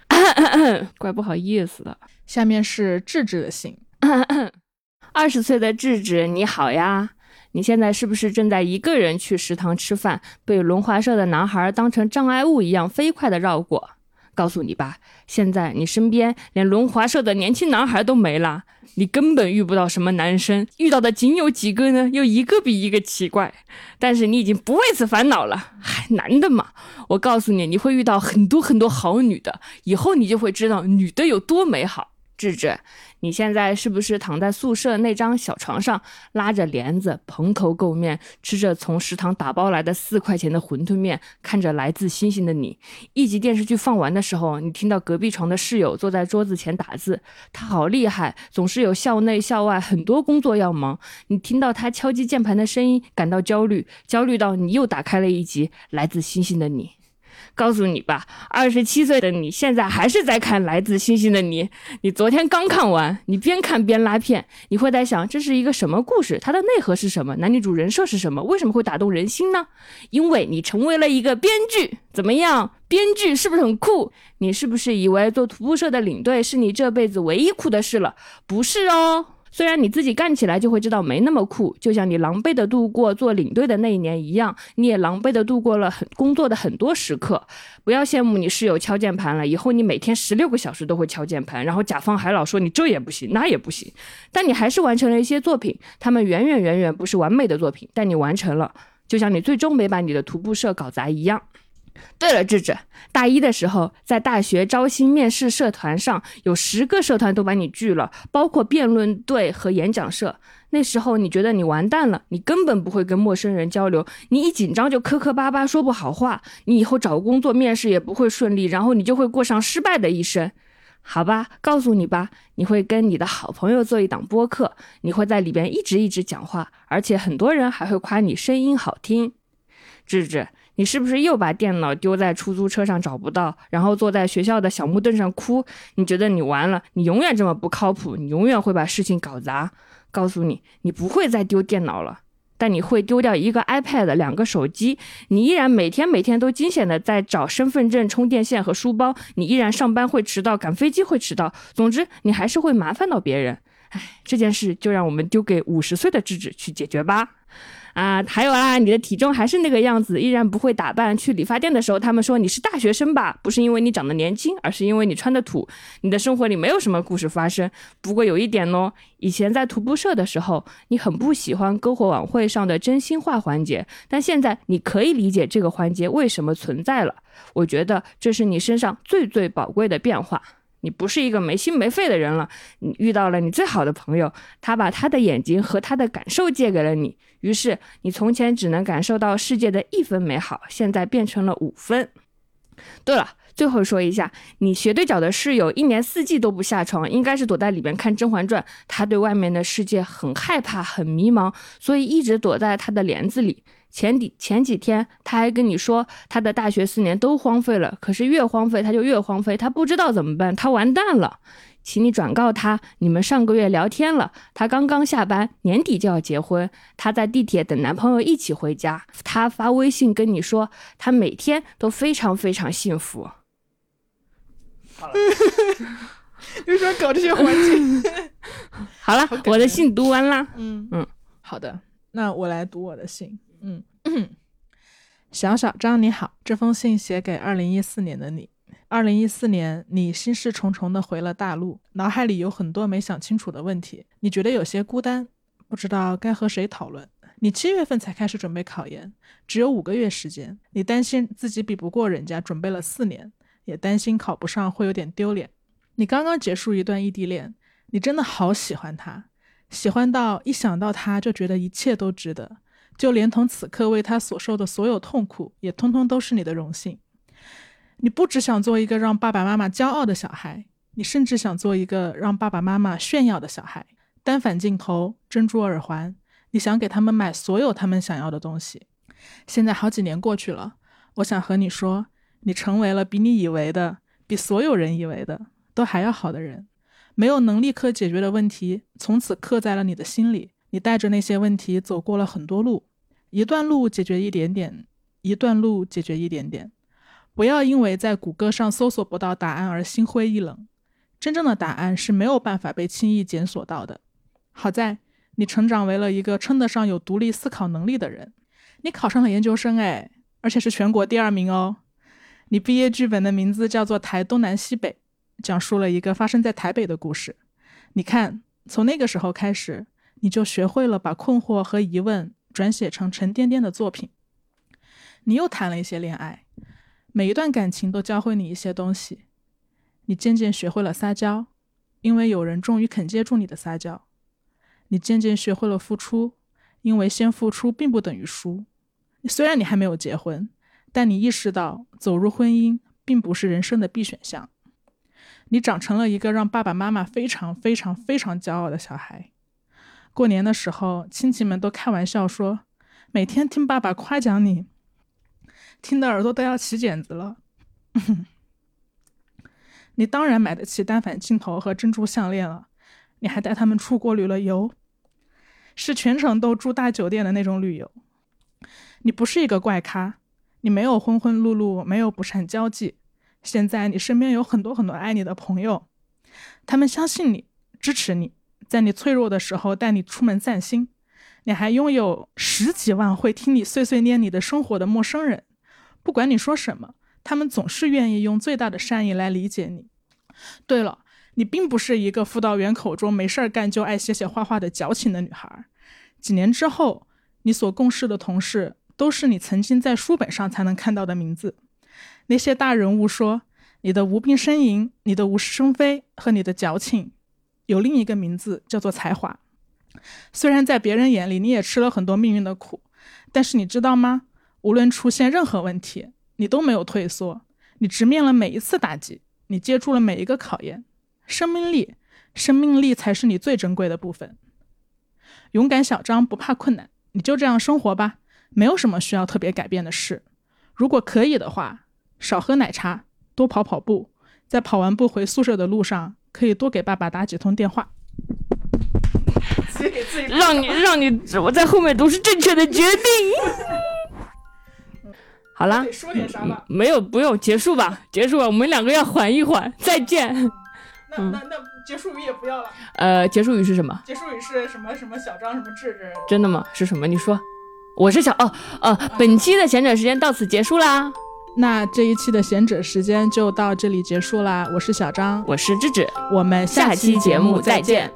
Speaker 2: <laughs>
Speaker 1: 怪不好意思的。
Speaker 2: 下面是智智的信。<laughs>
Speaker 1: 二十岁的智智，你好呀！你现在是不是正在一个人去食堂吃饭，被轮滑社的男孩当成障碍物一样飞快地绕过？告诉你吧，现在你身边连轮滑社的年轻男孩都没了，你根本遇不到什么男生，遇到的仅有几个呢，又一个比一个奇怪。但是你已经不为此烦恼了，嗨，男的嘛，我告诉你，你会遇到很多很多好女的，以后你就会知道女的有多美好。智智，你现在是不是躺在宿舍那张小床上，拉着帘子，蓬头垢面，吃着从食堂打包来的四块钱的馄饨面，看着来自星星的你？一集电视剧放完的时候，你听到隔壁床的室友坐在桌子前打字，他好厉害，总是有校内校外很多工作要忙。你听到他敲击键盘的声音，感到焦虑，焦虑到你又打开了一集来自星星的你。告诉你吧，二十七岁的你现在还是在看《来自星星的你》，你昨天刚看完，你边看边拉片，你会在想这是一个什么故事？它的内核是什么？男女主人设是什么？为什么会打动人心呢？因为你成为了一个编剧，怎么样？编剧是不是很酷？你是不是以为做徒步社的领队是你这辈子唯一酷的事了？不是哦。虽然你自己干起来就会知道没那么酷，就像你狼狈的度过做领队的那一年一样，你也狼狈的度过了很工作的很多时刻。不要羡慕你室友敲键盘了，以后你每天十六个小时都会敲键盘，然后甲方还老说你这也不行那也不行，但你还是完成了一些作品，他们远远远远不是完美的作品，但你完成了，就像你最终没把你的徒步社搞砸一样。对了，智智，大一的时候在大学招新面试社团上，有十个社团都把你拒了，包括辩论队和演讲社。那时候你觉得你完蛋了，你根本不会跟陌生人交流，你一紧张就磕磕巴巴说不好话，你以后找工作面试也不会顺利，然后你就会过上失败的一生。好吧，告诉你吧，你会跟你的好朋友做一档播客，你会在里边一直一直讲话，而且很多人还会夸你声音好听。智智。你是不是又把电脑丢在出租车上找不到，然后坐在学校的小木凳上哭？你觉得你完了，你永远这么不靠谱，你永远会把事情搞砸。告诉你，你不会再丢电脑了，但你会丢掉一个 iPad、两个手机。你依然每天每天都惊险的在找身份证、充电线和书包。你依然上班会迟到，赶飞机会迟到。总之，你还是会麻烦到别人。唉，这件事就让我们丢给五十岁的智智去解决吧。啊，还有啦，你的体重还是那个样子，依然不会打扮。去理发店的时候，他们说你是大学生吧？不是因为你长得年轻，而是因为你穿的土。你的生活里没有什么故事发生。不过有一点哦，以前在徒步社的时候，你很不喜欢篝火晚会上的真心话环节，但现在你可以理解这个环节为什么存在了。我觉得这是你身上最最宝贵的变化。你不是一个没心没肺的人了，你遇到了你最好的朋友，他把他的眼睛和他的感受借给了你，于是你从前只能感受到世界的一分美好，现在变成了五分。对了。最后说一下，你斜对角的室友一年四季都不下床，应该是躲在里边看《甄嬛传》。他对外面的世界很害怕，很迷茫，所以一直躲在他的帘子里。前几前几天他还跟你说，他的大学四年都荒废了。可是越荒废他就越荒废，他不知道怎么办，他完蛋了。请你转告他，你们上个月聊天了，他刚刚下班，年底就要结婚。他在地铁等男朋友一起回家。他发微信跟你说，他每天都非常非常幸福。
Speaker 2: 就喜欢搞这些环境。
Speaker 1: 好了，<laughs> 我的信读完啦。
Speaker 2: 嗯嗯，好的，那我来读我的信。嗯，<clears throat> 小小张你好，这封信写给二零一四年的你。二零一四年，你心事重重的回了大陆，脑海里有很多没想清楚的问题，你觉得有些孤单，不知道该和谁讨论。你七月份才开始准备考研，只有五个月时间，你担心自己比不过人家，准备了四年。也担心考不上会有点丢脸。你刚刚结束一段异地恋，你真的好喜欢他，喜欢到一想到他就觉得一切都值得，就连同此刻为他所受的所有痛苦，也通通都是你的荣幸。你不只想做一个让爸爸妈妈骄傲的小孩，你甚至想做一个让爸爸妈妈炫耀的小孩。单反镜头、珍珠耳环，你想给他们买所有他们想要的东西。现在好几年过去了，我想和你说。你成为了比你以为的、比所有人以为的都还要好的人。没有能力刻解决的问题，从此刻在了你的心里。你带着那些问题走过了很多路，一段路解决一点点，一段路解决一点点。不要因为在谷歌上搜索不到答案而心灰意冷。真正的答案是没有办法被轻易检索到的。好在你成长为了一个称得上有独立思考能力的人。你考上了研究生，哎，而且是全国第二名哦。你毕业剧本的名字叫做《台东南西北》，讲述了一个发生在台北的故事。你看，从那个时候开始，你就学会了把困惑和疑问转写成沉甸甸的作品。你又谈了一些恋爱，每一段感情都教会你一些东西。你渐渐学会了撒娇，因为有人终于肯接住你的撒娇。你渐渐学会了付出，因为先付出并不等于输。虽然你还没有结婚。但你意识到走入婚姻并不是人生的必选项，你长成了一个让爸爸妈妈非常非常非常骄傲的小孩。过年的时候，亲戚们都开玩笑说，每天听爸爸夸奖你，听的耳朵都要起茧子了。<laughs> 你当然买得起单反镜头和珍珠项链了，你还带他们出国旅了游，是全程都住大酒店的那种旅游。你不是一个怪咖。你没有昏昏碌碌，没有不善交际。现在你身边有很多很多爱你的朋友，他们相信你，支持你，在你脆弱的时候带你出门散心。你还拥有十几万会听你碎碎念你的生活的陌生人，不管你说什么，他们总是愿意用最大的善意来理解你。对了，你并不是一个辅导员口中没事儿干就爱写写画画的矫情的女孩。几年之后，你所共事的同事。都是你曾经在书本上才能看到的名字。那些大人物说，你的无病呻吟、你的无事生非和你的矫情，有另一个名字叫做才华。虽然在别人眼里你也吃了很多命运的苦，但是你知道吗？无论出现任何问题，你都没有退缩，你直面了每一次打击，你接住了每一个考验。生命力，生命力才是你最珍贵的部分。勇敢小张不怕困难，你就这样生活吧。没有什么需要特别改变的事。如果可以的话，少喝奶茶，多跑跑步。在跑完步回宿舍的路上，可以多给爸爸打几通电话。
Speaker 1: 让你让你我在后面都是正确的决定。好了，
Speaker 2: 说点啥吧？
Speaker 1: 没有，不用结束吧？结束吧，我们两个要缓一缓。再见。
Speaker 2: 那那那结束语也不要了。
Speaker 1: 呃，结束语是什么？
Speaker 2: 结束语是什么？什么小张？什么智智？
Speaker 1: 真的吗？是什么？你说。我是小哦哦，本期的闲者时间到此结束啦。
Speaker 2: 那这一期的闲者时间就到这里结束啦。我是小张，
Speaker 1: 我是智智，
Speaker 2: 我们下期节目再见。